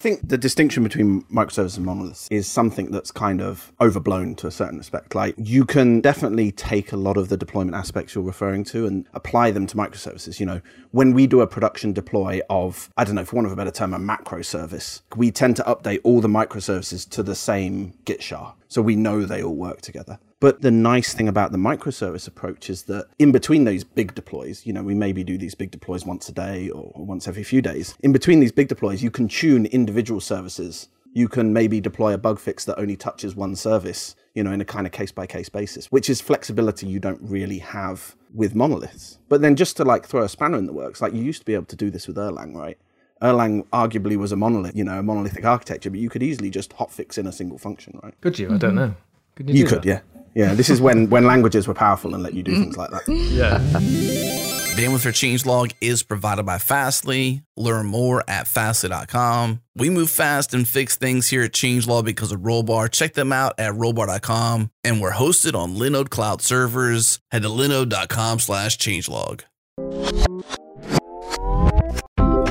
I think the distinction between microservices and monoliths is something that's kind of overblown to a certain respect. Like you can definitely take a lot of the deployment aspects you're referring to and apply them to microservices. You know, when we do a production deploy of, I don't know, for want of a better term, a macro service, we tend to update all the microservices to the same Git shard. So we know they all work together. But the nice thing about the microservice approach is that in between those big deploys, you know, we maybe do these big deploys once a day or once every few days. In between these big deploys, you can tune individual services. You can maybe deploy a bug fix that only touches one service, you know, in a kind of case by case basis, which is flexibility you don't really have with monoliths. But then just to like throw a spanner in the works, like you used to be able to do this with Erlang, right? Erlang arguably was a monolith, you know, a monolithic architecture, but you could easily just hotfix in a single function, right? Could you? I don't mm-hmm. know. Could you, you could, that? yeah. Yeah, this is when when languages were powerful and let you do things like that. Yeah. Bandwidth for changelog is provided by Fastly. Learn more at fastly.com. We move fast and fix things here at Changelog because of Rollbar. Check them out at rollbar.com. And we're hosted on Linode Cloud servers. Head to linode.com slash changelog.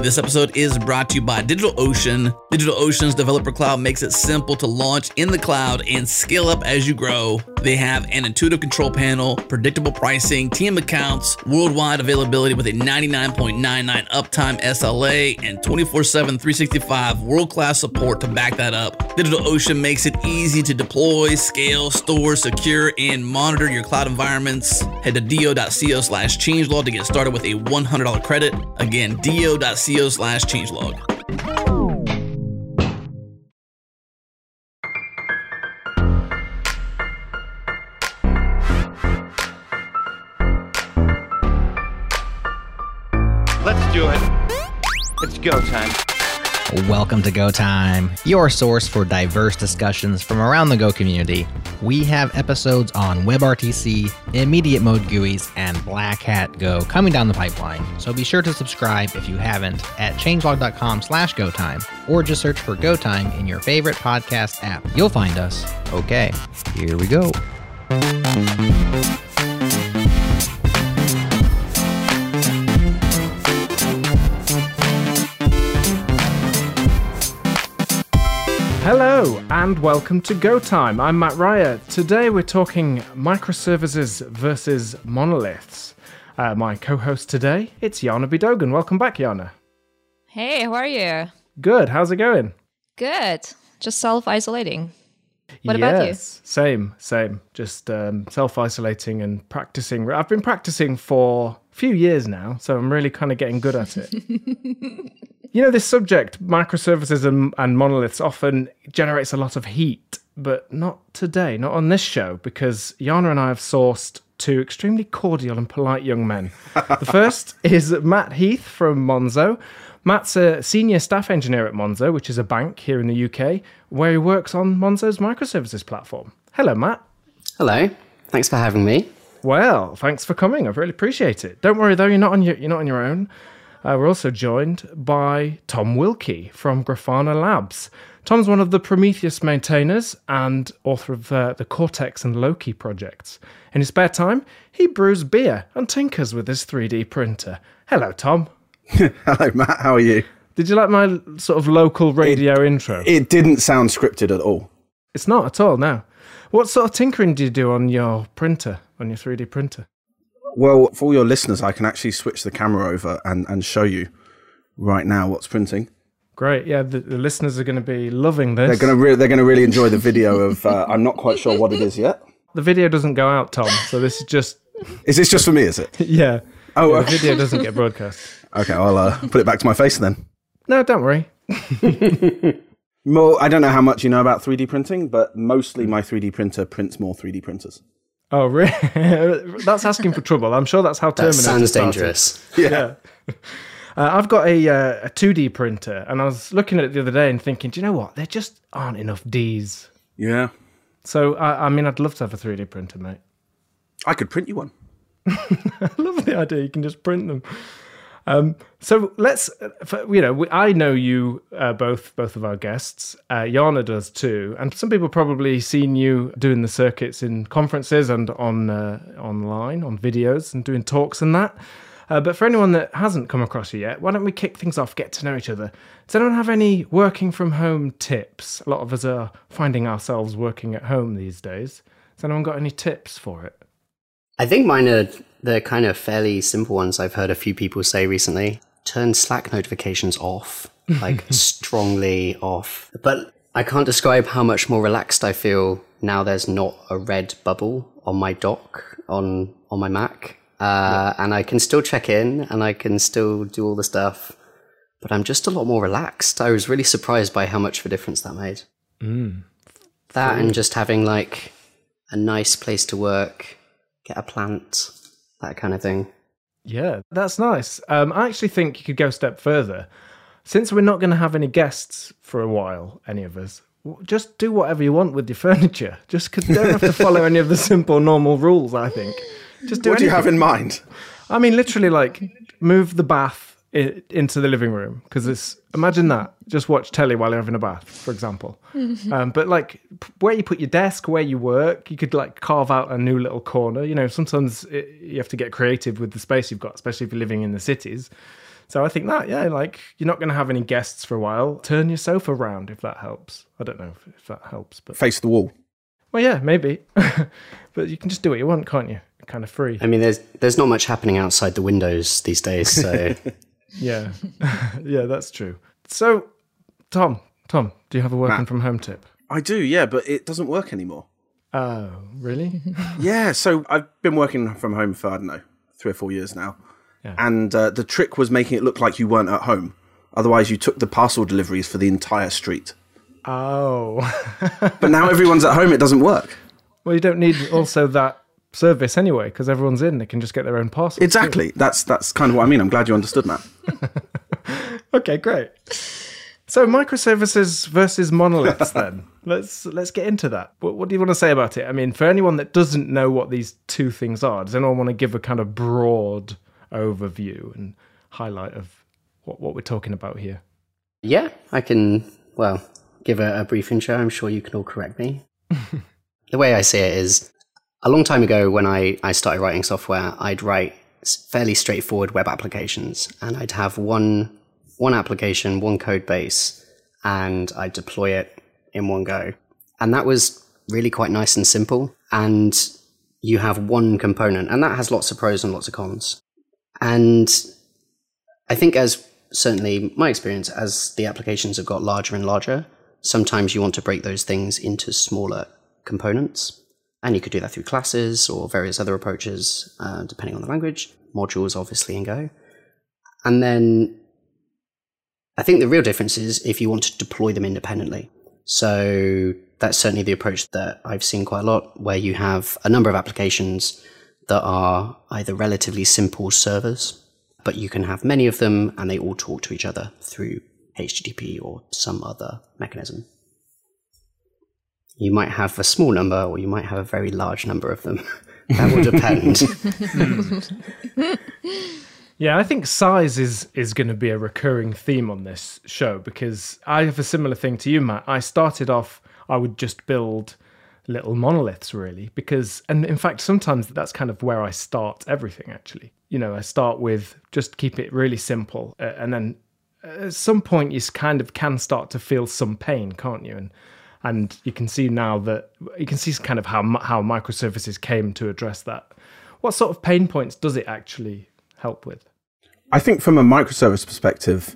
This episode is brought to you by DigitalOcean. DigitalOcean's developer cloud makes it simple to launch in the cloud and scale up as you grow. They have an intuitive control panel, predictable pricing, team accounts, worldwide availability with a 99.99 uptime SLA, and 24 7, 365 world class support to back that up. DigitalOcean makes it easy to deploy, scale, store, secure, and monitor your cloud environments. Head to do.co slash changelog to get started with a $100 credit. Again, do.co slash changelog. Let's do it. It's go time. Welcome to Go Time, your source for diverse discussions from around the Go community. We have episodes on WebRTC, immediate mode GUIs, and Black Hat Go coming down the pipeline. So be sure to subscribe if you haven't at changelog.com slash GoTime, or just search for Go Time in your favorite podcast app. You'll find us. Okay, here we go. And welcome to Go Time. I'm Mat Ryer. Today we're talking microservices versus monoliths. Uh, my co-host today, it's Jaana B. Dogan. Welcome back, Yana. Hey, how are you? Good. How's it going? Good. Just self-isolating. What yes, about you? Same, same. Just um, self-isolating and practicing. I've been practicing for a few years now, so I'm really kind of getting good at it. You know, this subject, microservices and, and monoliths, often generates a lot of heat, but not today, not on this show, because Jaana and I have sourced two extremely cordial and polite young men. the first is Matt Heath from Monzo. Matt's a senior staff engineer at Monzo, which is a bank here in the UK, where he works on Monzo's microservices platform. Hello, Matt. Hello. Thanks for having me. Well, thanks for coming. I've really appreciate it. Don't worry though, you're not on your you're not on your own. Uh, we're also joined by Tom Wilkie from Grafana Labs. Tom's one of the Prometheus maintainers and author of uh, the Cortex and Loki projects. In his spare time, he brews beer and tinkers with his 3D printer. Hello, Tom. Hello, Matt. How are you? Did you like my sort of local radio it, intro? It didn't sound scripted at all. It's not at all, no. What sort of tinkering do you do on your printer, on your 3D printer? Well, for all your listeners, I can actually switch the camera over and, and show you right now what's printing. Great, yeah. The, the listeners are going to be loving this. They're going to re- they're going to really enjoy the video of. Uh, I'm not quite sure what it is yet. The video doesn't go out, Tom. So this is just. is this just for me? Is it? yeah. Oh, yeah, the video doesn't get broadcast. Okay, I'll uh, put it back to my face then. No, don't worry. Well, I don't know how much you know about 3D printing, but mostly my 3D printer prints more 3D printers. Oh, really? that's asking for trouble. I'm sure that's how Terminator That sounds started. dangerous. Yeah. Uh, I've got a, uh, a 2D printer, and I was looking at it the other day and thinking, do you know what? There just aren't enough Ds. Yeah. So, I, I mean, I'd love to have a 3D printer, mate. I could print you one. I love the idea. You can just print them. Um, so let's, you know, I know you uh, both, both of our guests. Uh, Jaana does too, and some people probably seen you doing the circuits in conferences and on uh, online, on videos, and doing talks and that. Uh, but for anyone that hasn't come across you yet, why don't we kick things off, get to know each other? Does anyone have any working from home tips? A lot of us are finding ourselves working at home these days. Has anyone got any tips for it? I think mine are the kind of fairly simple ones I've heard a few people say recently. Turn Slack notifications off, like strongly off. But I can't describe how much more relaxed I feel now there's not a red bubble on my dock on on my Mac. Uh, and I can still check in and I can still do all the stuff, but I'm just a lot more relaxed. I was really surprised by how much of a difference that made. That and just having like a nice place to work, get a plant, that kind of thing. Yeah, that's nice. Um, I actually think you could go a step further. Since we're not going to have any guests for a while, any of us, just do whatever you want with your furniture. Just 'cause you don't have to follow any of the simple, normal rules, I think. Just do What do you have in mind? I mean, literally, like move the bath i- into the living room because it's imagine that. Just watch telly while you're having a bath, for example. Um, but like p- where you put your desk, where you work, you could like carve out a new little corner. You know, sometimes it, you have to get creative with the space you've got, especially if you're living in the cities. So I think that, yeah, like you're not going to have any guests for a while. Turn your sofa round if that helps. I don't know if, if that helps, but Face the wall. well, yeah, maybe. but you can just do what you want, can't you? Kind of free. I mean, there's there's not much happening outside the windows these days, so Yeah, yeah, that's true. So, Tom, Tom, do you have a working Matt. from home tip? I do, yeah, but it doesn't work anymore. Oh, really? Yeah, so I've been working from home for I don't know three or four years now, Yeah. and uh, the trick was making it look like you weren't at home. Otherwise, you took the parcel deliveries for the entire street. oh, But now everyone's at home; it doesn't work. well, you don't need also that service anyway because everyone's in. They can just get their own parcel. Exactly. That's that's kind of what I mean. I'm glad you understood that. Okay, great. So microservices versus monoliths then. let's let's get into that. What, what do you want to say about it? I mean, for anyone that doesn't know what these two things are, does anyone want to give a kind of broad overview and highlight of what, what we're talking about here? yeah, I can well give a, a brief intro. I'm sure you can all correct me. the way I see it is, a long time ago when I I started writing software, I'd write fairly straightforward web applications, and I'd have one one application, one code base, and I'd deploy it in one go, and that was really quite nice and simple. And you have one component, and that has lots of pros and lots of cons. And I think, as certainly my experience, as the applications have got larger and larger, sometimes you want to break those things into smaller components. And you could do that through classes or various other approaches, uh, depending on the language, modules, obviously, in Go. And then I think the real difference is if you want to deploy them independently. So that's certainly the approach that I've seen quite a lot, where you have a number of applications that are either relatively simple servers, but you can have many of them and they all talk to each other through HTTP or some other mechanism. You might have a small number or you might have a very large number of them. that will depend. Yeah, I think size is is going to be a recurring theme on this show because I have a similar thing to you, Matt. I started off, I would just build little monoliths really because and in fact sometimes that's kind of where I start everything actually. You know, I start with just keep it really simple uh, and then at some point you kind of can start to feel some pain, can't you? And and you can see now that you can see kind of how how microservices came to address that. What sort of pain points does it actually help with? I think from a microservice perspective,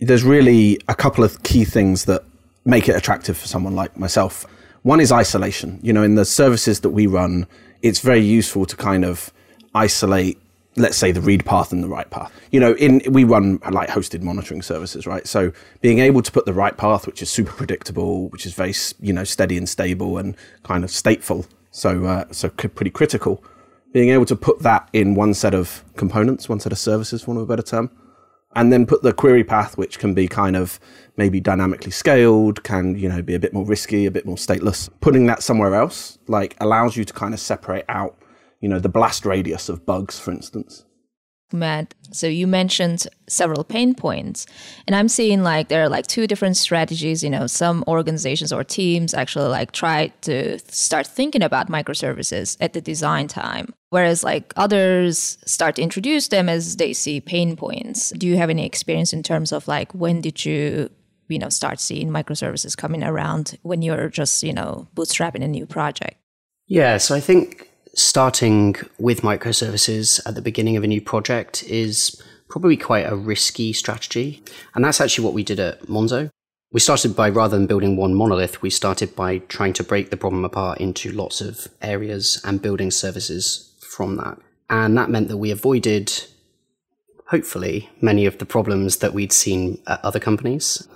there's really a couple of key things that make it attractive for someone like myself. One is isolation. You know, in the services that we run, it's very useful to kind of isolate, let's say, the read path and the write path. You know, in we run like hosted monitoring services, right? So being able to put the right path, which is super predictable, which is very you know steady and stable and kind of stateful, so uh, so pretty critical being able to put that in one set of components, one set of services, for want of a better term, and then put the query path, which can be kind of maybe dynamically scaled, can you know be a bit more risky, a bit more stateless. Putting that somewhere else like allows you to kind of separate out, you know, the blast radius of bugs, for instance. Matt, so you mentioned several pain points, and I'm seeing like there are like two different strategies. You know, some organizations or teams actually like try to start thinking about microservices at the design time, whereas like others start to introduce them as they see pain points. Do you have any experience in terms of like when did you you know start seeing microservices coming around when you're just you know bootstrapping a new project? Yeah, so I think starting with microservices at the beginning of a new project is probably quite a risky strategy. And that's actually what we did at Monzo. We started by rather than building one monolith, we started by trying to break the problem apart into lots of areas and building services from that. And that meant that we avoided, hopefully, many of the problems that we'd seen at other companies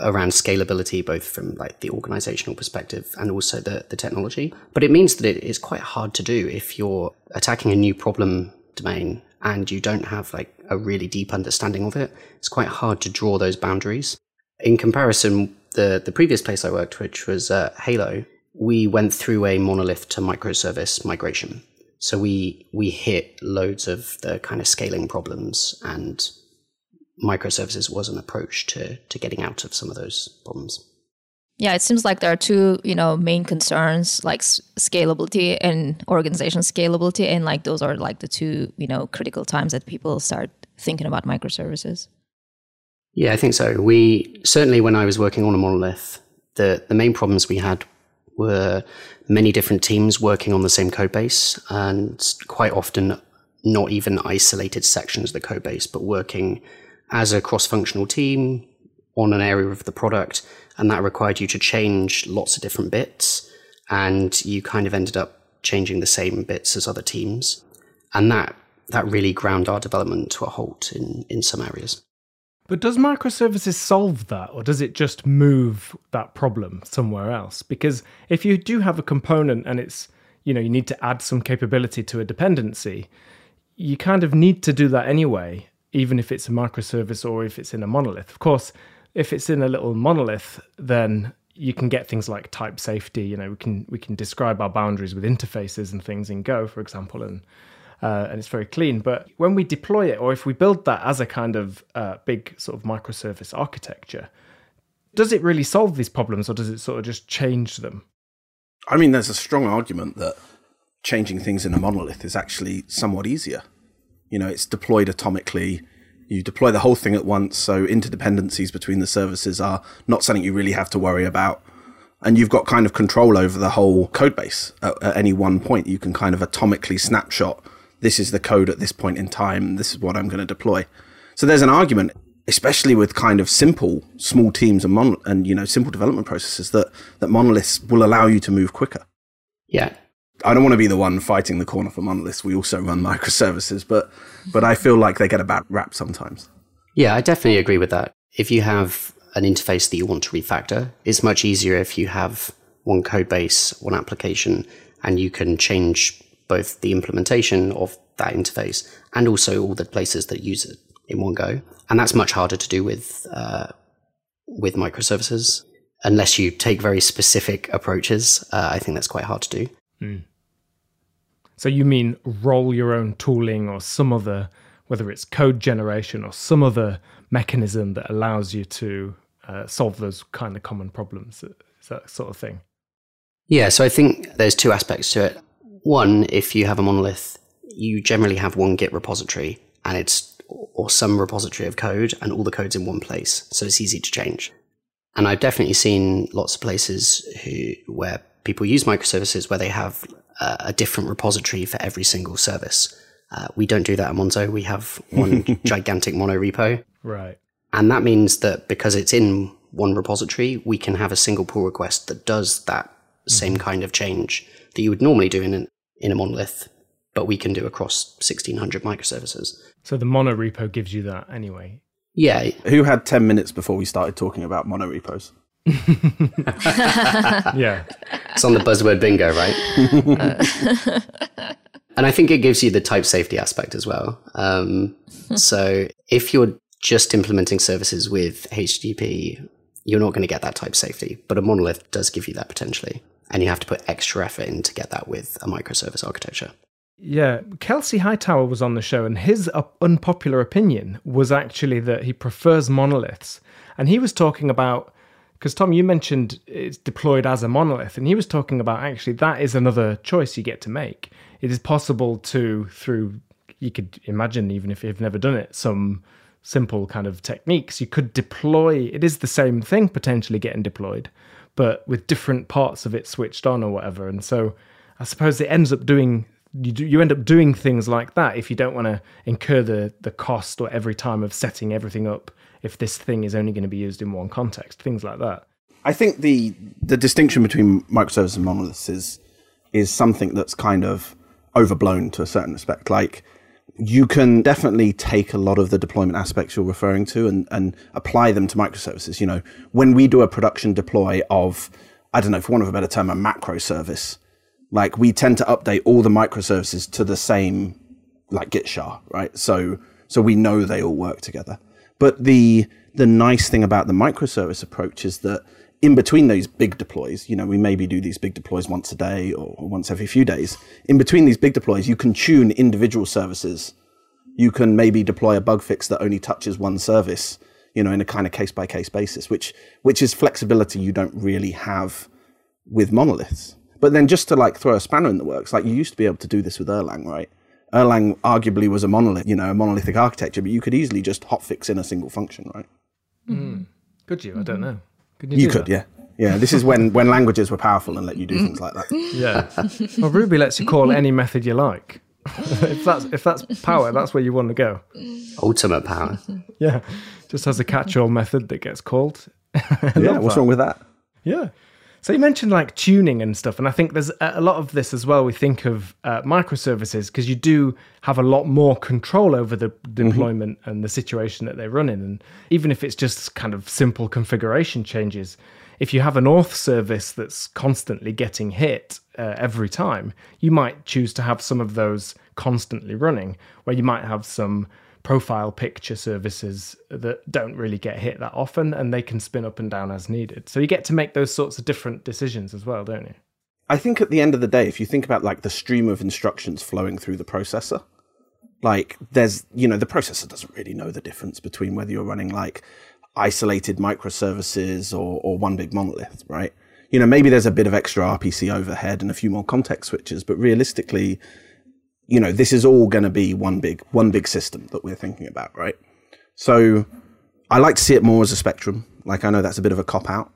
around scalability, both from like the organizational perspective and also the, the technology. But it means that it is quite hard to do if you're attacking a new problem domain and you don't have like a really deep understanding of it. It's quite hard to draw those boundaries. In comparison, the, the previous place I worked, which was uh, Hailo, we went through a monolith to microservice migration. So we we hit loads of the kind of scaling problems and microservices was an approach to to getting out of some of those problems. Yeah, it seems like there are two, you know, main concerns like scalability and organization scalability, and like those are like the two, you know, critical times that people start thinking about microservices. Yeah, I think so. We certainly, when I was working on a monolith, the the main problems we had were many different teams working on the same code base, and quite often not even isolated sections of the code base, but working as a cross functional team on an area of the product. And that required you to change lots of different bits. And you kind of ended up changing the same bits as other teams. And that, that really ground our development to a halt in, in some areas. But does microservices solve that, or does it just move that problem somewhere else? Because if you do have a component and it's, you know, you need to add some capability to a dependency, you kind of need to do that anyway even if it's a microservice or if it's in a monolith. Of course, if it's in a little monolith, then you can get things like type safety. You know, we can we can describe our boundaries with interfaces and things in Go, for example, and uh, and it's very clean. But when we deploy it, or if we build that as a kind of uh, big sort of microservice architecture, does it really solve these problems, or does it sort of just change them? I mean, there's a strong argument that changing things in a monolith is actually somewhat easier you know, it's deployed atomically. You deploy the whole thing at once, so interdependencies between the services are not something you really have to worry about. And you've got kind of control over the whole code base at, at any one point. You can kind of atomically snapshot this is the code at this point in time, this is what I'm going to deploy. So there's an argument, especially with kind of simple small teams and mon- and you know simple development processes that that monoliths will allow you to move quicker. Yeah, I don't want to be the one fighting the corner for monoliths. We also run microservices, but but I feel like they get a bad rap sometimes. Yeah, I definitely agree with that. If you have an interface that you want to refactor, it's much easier if you have one code base, one application, and you can change both the implementation of that interface and also all the places that use it in one go. And that's much harder to do with uh, with microservices unless you take very specific approaches. Uh, I think that's quite hard to do. Mm. So you mean roll your own tooling or some other, whether it's code generation or some other mechanism that allows you to uh, solve those kind of common problems, is that sort of thing? Yeah, so I think there's two aspects to it. One, if you have a monolith, you generally have one Git repository and it's or some repository of code and all the code's in one place. So it's easy to change. And I've definitely seen lots of places who where people use microservices where they have uh, a different repository for every single service. Uh, we don't do that at Monzo. We have one gigantic mono repo. Right. And that means that because it's in one repository, we can have a single pull request that does that mm-hmm. same kind of change that you would normally do in, an, in a monolith, but we can do across 1600 microservices. So the mono repo gives you that anyway. Yeah. Who had 10 minutes before we started talking about mono repos? yeah. It's on the buzzword bingo, right? and I think it gives you the type safety aspect as well. Um, so if you're just implementing services with HTTP, you're not going to get that type safety, but a monolith does give you that potentially. And you have to put extra effort in to get that with a microservice architecture. Yeah, Kelsey Hightower was on the show, and his uh, unpopular opinion was actually that he prefers monoliths. And he was talking about because Tom, you mentioned it's deployed as a monolith, and he was talking about actually that is another choice you get to make. It is possible to through you could imagine even if you've never done it some simple kind of techniques you could deploy it is the same thing potentially getting deployed but with different parts of it switched on or whatever and so i suppose it ends up doing you do, you end up doing things like that if you don't want to incur the the cost or every time of setting everything up if this thing is only going to be used in one context things like that I think the the distinction between microservices and monoliths is is something that's kind of overblown to a certain respect. Like you can definitely take a lot of the deployment aspects you're referring to and, and apply them to microservices. You know, when we do a production deploy of, I don't know, for want of a better term, a macro service, like we tend to update all the microservices to the same like git SHA, right? So so we know they all work together. But the the nice thing about the microservice approach is that in between those big deploys, you know, we maybe do these big deploys once a day or once every few days. In between these big deploys, you can tune individual services. You can maybe deploy a bug fix that only touches one service, you know, in a kind of case by case basis, which which is flexibility you don't really have with monoliths. But then just to like throw a spanner in the works, like you used to be able to do this with Erlang, right? Erlang arguably was a monolith, you know, a monolithic architecture, but you could easily just hotfix in a single function, right? Hmm. could you i don't know could You do could, that? yeah. Yeah, this is when, when languages were powerful and let you do mm. things like that. Yeah. well, Ruby lets you call any method you like. if that's if that's power, that's where you want to go. Ultimate power. Yeah. Just has a catch-all method that gets called. Yeah, what's wrong with that? Yeah. So you mentioned like tuning and stuff, and I think there's a lot of this as well. We think of uh, microservices because you do have a lot more control over the deployment and the situation that they run in, and even if it's just kind of simple configuration changes, if you have an auth service that's constantly getting hit uh, every time, you might choose to have some of those constantly running, where you might have some profile picture services that don't really get hit that often and they can spin up and down as needed. So you get to make those sorts of different decisions as well, don't you? I think at the end of the day, if you think about like the stream of instructions flowing through the processor, like there's, you know, the processor doesn't really know the difference between whether you're running like isolated microservices or, or one big monolith, right? You know, maybe there's a bit of extra RPC overhead and a few more context switches, but realistically, you know, this is all going to be one big, one big system that we're thinking about, right? So I like to see it more as a spectrum. Like I know that's a bit of a cop out.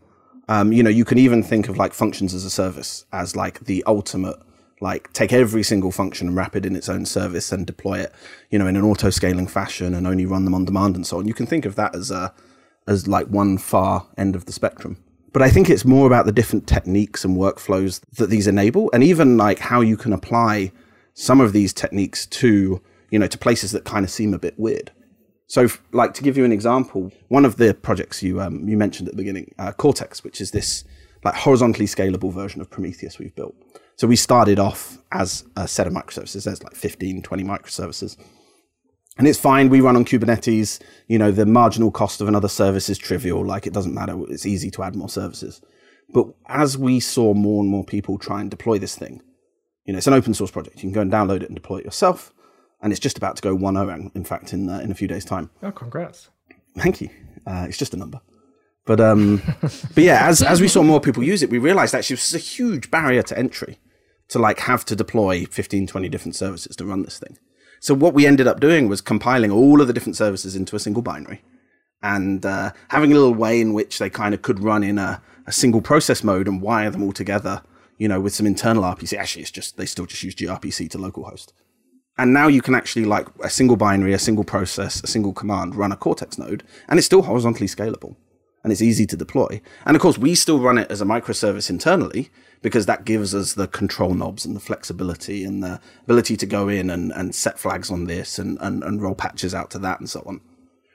Um, you know, you can even think of like functions as a service as like the ultimate, like take every single function and wrap it in its own service and deploy it, you know, in an auto scaling fashion and only run them on demand and so on. You can think of that as a, as like one far end of the spectrum. But I think it's more about the different techniques and workflows that these enable and even like how you can apply some of these techniques to, you know, to places that kind of seem a bit weird. So, like to give you an example, one of the projects you um, you mentioned at the beginning, uh, Cortex, which is this like horizontally scalable version of Prometheus we've built. So we started off as a set of microservices. There's like 15, 20 microservices. And it's fine. We run on Kubernetes. You know, the marginal cost of another service is trivial. Like it doesn't matter. It's easy to add more services. But as we saw more and more people try and deploy this thing, you know, it's an open source project. You can go and download it and deploy it yourself. And it's just about to go 1.0, in fact, in, uh, in a few days' time. Oh, congrats. Thank you. Uh, it's just a number. But um, but yeah, as as we saw more people use it, we realized actually this is a huge barrier to entry to like have to deploy 15, 20 different services to run this thing. So what we ended up doing was compiling all of the different services into a single binary and uh, having a little way in which they kind of could run in a, a single process mode and wire them all together, you know, with some internal RPC. Actually, it's just, they still just use gRPC to localhost. And now you can actually like a single binary, a single process, a single command run a Cortex node, and it's still horizontally scalable and it's easy to deploy. And of course, we still run it as a microservice internally because that gives us the control knobs and the flexibility and the ability to go in and, and set flags on this and, and, and roll patches out to that and so on.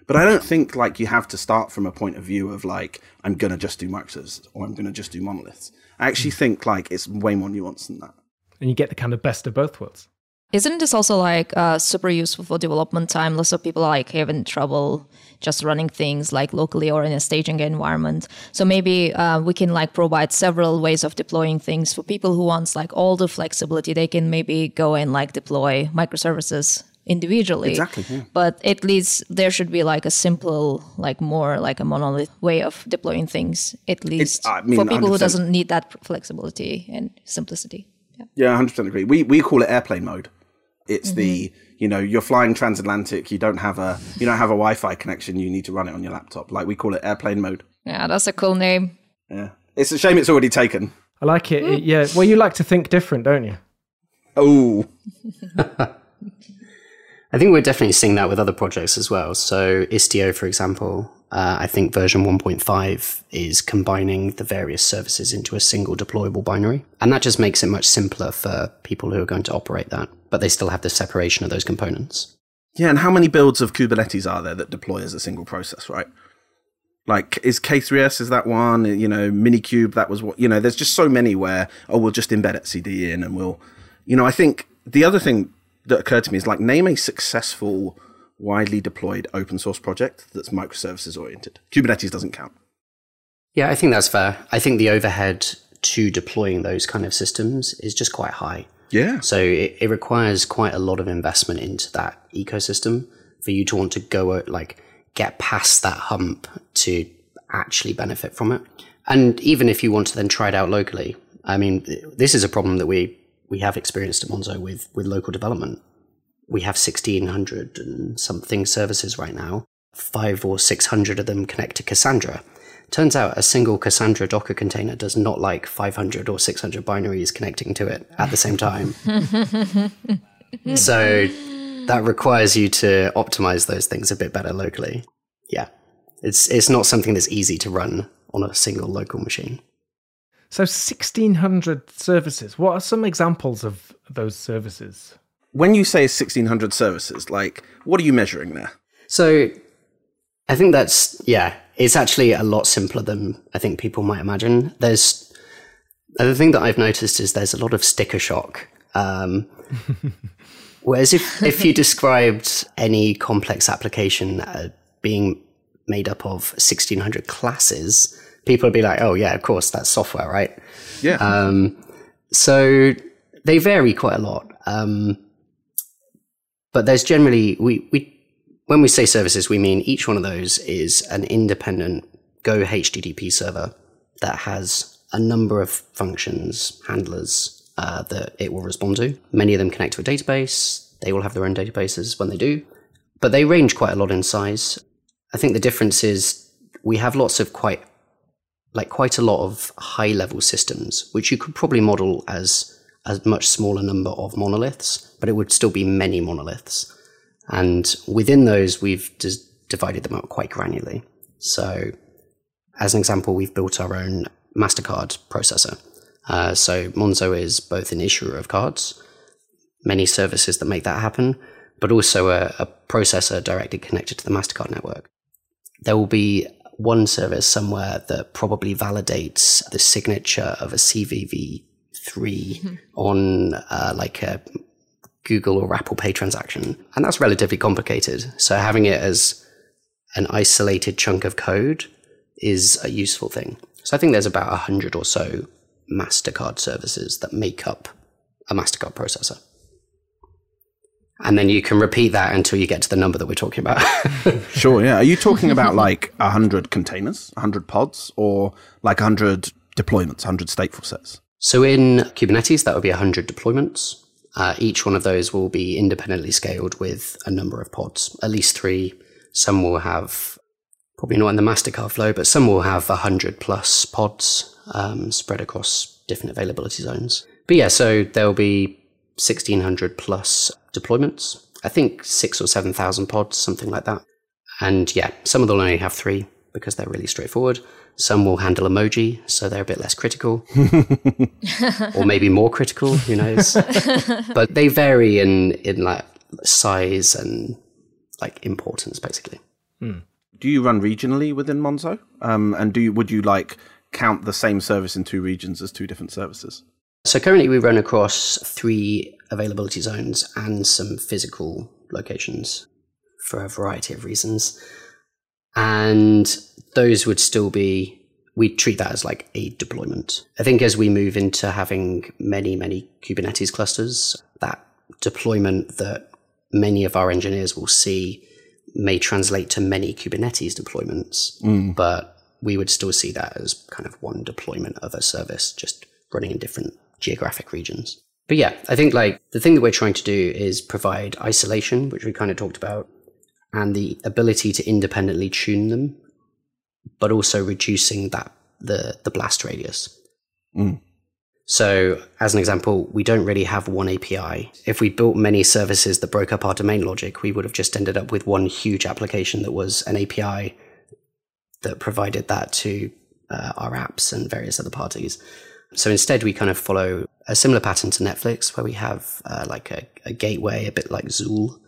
But I don't think like you have to start from a point of view of like, I'm going to just do microservices or I'm going to just do monoliths. I actually think like it's way more nuanced than that. And you get the kind of best of both worlds. Isn't this also like uh, super useful for development time? Lots of people are like having trouble just running things like locally or in a staging environment. So maybe uh, we can like provide several ways of deploying things for people who wants like all the flexibility. They can maybe go and like deploy microservices individually. Exactly, yeah. But at least there should be like a simple, like more like a monolith way of deploying things. At least I mean, for people who 100%. doesn't need that flexibility and simplicity. Yeah. Yeah, hundred percent agree. We we call it airplane mode. It's the mm-hmm. you know you're flying transatlantic. You don't have a you don't have a Wi-Fi connection. You need to run it on your laptop. Like we call it airplane mode. Yeah, that's a cool name. Yeah, it's a shame it's already taken. I like it. it- Yeah. Well, you like to think different, don't you? Oh, I think we're definitely seeing that with other projects as well. So Istio, for example, uh, I think version 1.5 is combining the various services into a single deployable binary. And that just makes it much simpler for people who are going to operate that, but they still have the separation of those components. yeah. And how many builds of Kubernetes are there that deploy as a single process? Right. Like is K3s is that one? You know, Minikube that was what you know. There's just so many where oh we'll just embed etcd in and we'll, you know. I think the other thing that occurred to me is like name a successful, widely deployed open source project that's microservices oriented. Kubernetes doesn't count. Yeah, I think that's fair. I think the overhead to deploying those kind of systems is just quite high. Yeah. So it, it requires quite a lot of investment into that ecosystem for you to want to go like get past that hump to actually benefit from it. And even if you want to then try it out locally, I mean, this is a problem that we we have experienced at Monzo with with local development. We have sixteen hundred and something services right now. Five or six hundred of them connect to Cassandra. Turns out a single Cassandra Docker container does not like 500 or 600 binaries connecting to it at the same time. so that requires you to optimize those things a bit better locally. Yeah. It's it's not something that's easy to run on a single local machine. So 1600 services. What are some examples of those services? When you say 1600 services, like what are you measuring there? So I think that's yeah, it's actually a lot simpler than I think people might imagine. There's the thing that I've noticed is there's a lot of sticker shock. Um, whereas if if you described any complex application uh, being made up of 1600 classes, people would be like, "Oh yeah, of course, that's software, right?" Yeah. Um, so they vary quite a lot. Um, but there's generally we, we when we say services, we mean each one of those is an independent Go HTTP server that has a number of functions, handlers uh, that it will respond to. Many of them connect to a database. They all have their own databases when they do, but they range quite a lot in size. I think the difference is we have lots of quite like quite a lot of high level systems, which you could probably model as a much smaller number of monoliths, but it would still be many monoliths. And within those, we've divided them up quite granularly. So, as an example, we've built our own MasterCard processor. Uh, so, Monzo is both an issuer of cards, many services that make that happen, but also a, a processor directly connected to the MasterCard network. There will be one service somewhere that probably validates the signature of a CVV3 on uh, like a Google or Apple Pay transaction. And that's relatively complicated. So having it as an isolated chunk of code is a useful thing. So I think there's about 100 or so MasterCard services that make up a MasterCard processor. And then you can repeat that until you get to the number that we're talking about. Sure, yeah. Are you talking about like 100 containers, 100 pods, or like 100 deployments, 100 stateful sets? So in Kubernetes, that would be 100 deployments. Uh, each one of those will be independently scaled with a number of pods, at least three. Some will have, probably not in the MasterCard flow, but some will have 100 plus pods um, spread across different availability zones. But yeah, so there'll be 1600 plus deployments. I think six or 7,000 pods, something like that. And yeah, some of them only have three because they're really straightforward. Some will handle emoji, so they're a bit less critical, or maybe more critical. Who knows? but they vary in in like size and like importance, basically. Do you run regionally within Monzo? Um, and do you, would you like count the same service in two regions as two different services? So currently we run across three availability zones and some physical locations for a variety of reasons. And those would still be, we treat that as like a deployment. I think as we move into having many, many Kubernetes clusters, that deployment that many of our engineers will see may translate to many Kubernetes deployments, mm. but we would still see that as kind of one deployment of a service just running in different geographic regions. But yeah, I think like the thing that we're trying to do is provide isolation, which we kind of talked about, and the ability to independently tune them, but also reducing that the the blast radius. So, as an example, we don't really have one API. If we built many services that broke up our domain logic, we would have just ended up with one huge application that was an API that provided that to uh, our apps and various other parties. So instead, we kind of follow a similar pattern to Netflix, where we have uh, like a, a gateway, a bit like Zuul,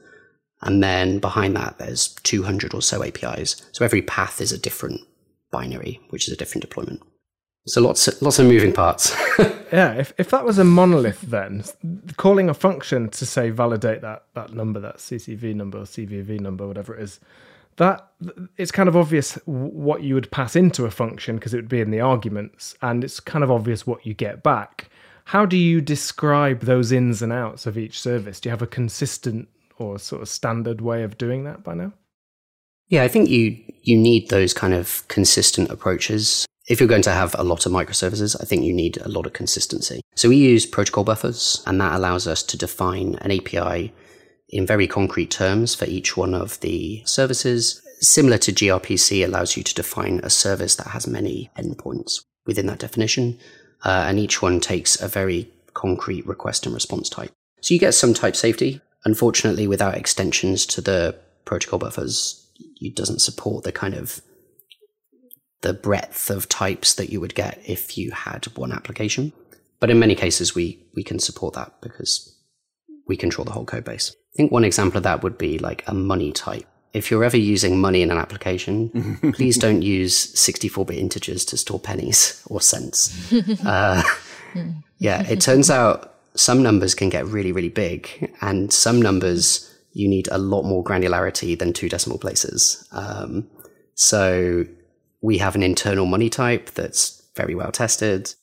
and then behind that, there's 200 or so APIs. So every path is a different binary, which is a different deployment. So lots, of, lots of moving parts. Yeah, if, if that was a monolith, then calling a function to say validate that that number, that CCV number or CVV number, whatever it is, that it's kind of obvious what you would pass into a function because it would be in the arguments, and it's kind of obvious what you get back. How do you describe those ins and outs of each service? Do you have a consistent or sort of standard way of doing that by now? Yeah, I think you you need those kind of consistent approaches. If you're going to have a lot of microservices, I think you need a lot of consistency. So we use protocol buffers, and that allows us to define an API in very concrete terms for each one of the services. Similar to gRPC allows you to define a service that has many endpoints within that definition, uh, and each one takes a very concrete request and response type. So you get some type safety. Unfortunately, without extensions to the protocol buffers, it doesn't support the kind of the breadth of types that you would get if you had one application. But in many cases, we we can support that because we control the whole code base. I think one example of that would be like a money type. If you're ever using money in an application, please don't use 64-bit integers to store pennies or cents. Uh, yeah, it turns out some numbers can get really, really big, and some numbers you need a lot more granularity than two decimal places. Um, so we have an internal money type that's very well tested,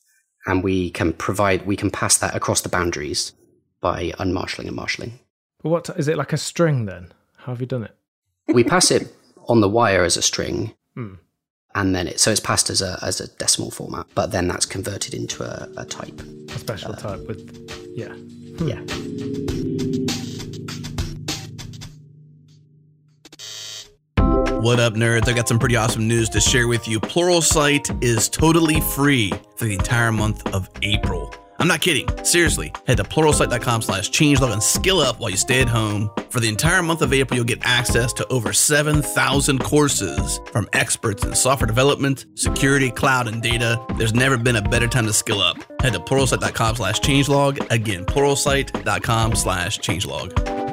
and we can provide we can pass that across the boundaries by unmarshalling and marshalling. But what is it like a string then? How have you done it? we pass it on the wire as a string, hmm. and then it so it's passed as a as a decimal format, but then that's converted into a, a type. A special uh, type with, yeah. Hmm. Yeah. What up, nerds? I got some pretty awesome news to share with you. Pluralsight is totally free for the entire month of April. I'm not kidding. Seriously, head to pluralsight.com slash changelog and skill up while you stay at home. For the entire month of April, you'll get access to over 7,000 courses from experts in software development, security, cloud, and data. There's never been a better time to skill up. Head to pluralsight.com slash changelog. Again, pluralsight.com slash changelog.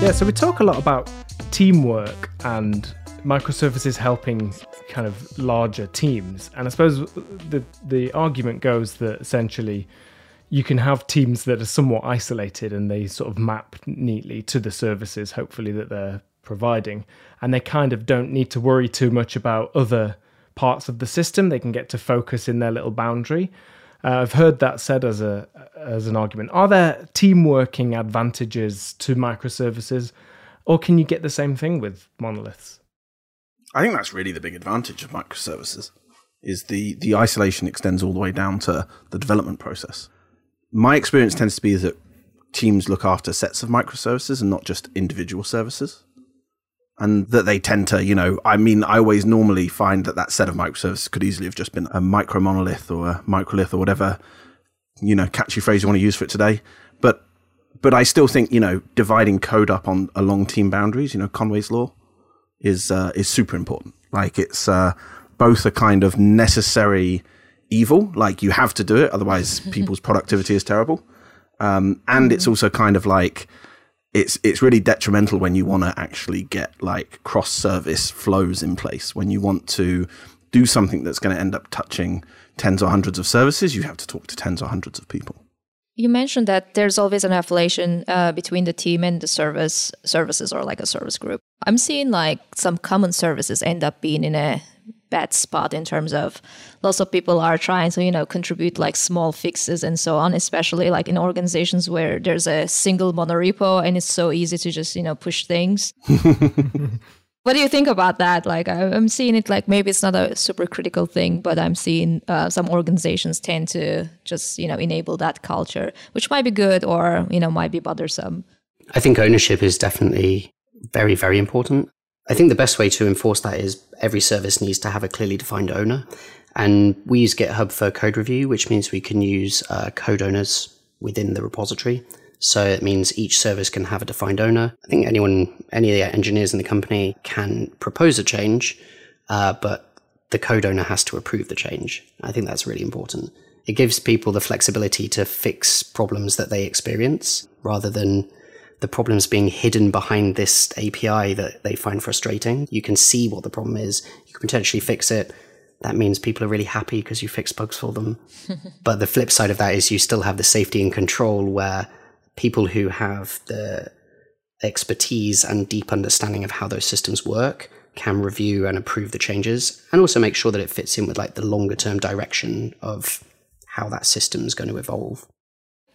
Yeah, so we talk a lot about teamwork and microservices helping kind of larger teams. And I suppose the the argument goes that essentially you can have teams that are somewhat isolated and they sort of map neatly to the services, hopefully, that they're providing. And they kind of don't need to worry too much about other parts of the system. They can get to focus in their little boundary. Uh, I've heard that said as a as an argument. Are there team working advantages to microservices, or can you get the same thing with monoliths? I think that's really the big advantage of microservices is the the isolation extends all the way down to the development process. My experience tends to be that teams look after sets of microservices and not just individual services. And that they tend to, you know, I mean, I always normally find that that set of microservices could easily have just been a micro monolith or a microlith or whatever, you know, catchy phrase you want to use for it today. But, but I still think, you know, dividing code up on along team boundaries, you know, Conway's law, is uh, is super important. Like it's uh, both a kind of necessary evil, like you have to do it, otherwise people's productivity is terrible, um, and it's also kind of like it's it's really detrimental when you want to actually get like cross service flows in place when you want to do something that's going to end up touching tens or hundreds of services you have to talk to tens or hundreds of people You mentioned that there's always an affiliation uh, between the team and the service services or like a service group. I'm seeing like some common services end up being in a bad spot in terms of lots of people are trying to you know contribute like small fixes and so on especially like in organizations where there's a single monorepo and it's so easy to just you know push things. What do you think about that? Like I- i'm seeing it like maybe it's not a super critical thing but i'm seeing uh, some organizations tend to just you know enable that culture which might be good or you know might be bothersome. I think ownership is definitely very, very important. I think the best way to enforce that is every service needs to have a clearly defined owner. And we use GitHub for code review, which means we can use uh, code owners within the repository. So it means each service can have a defined owner. I think anyone, any of the engineers in the company can propose a change, uh, but the code owner has to approve the change. I think that's really important. It gives people the flexibility to fix problems that they experience rather than the problems being hidden behind this API that they find frustrating. You can see what the problem is. You can potentially fix it. That means people are really happy because you fix bugs for them. but the flip side of that is you still have the safety and control where people who have the expertise and deep understanding of how those systems work can review and approve the changes and also make sure that it fits in with like the longer term direction of how that system is going to evolve.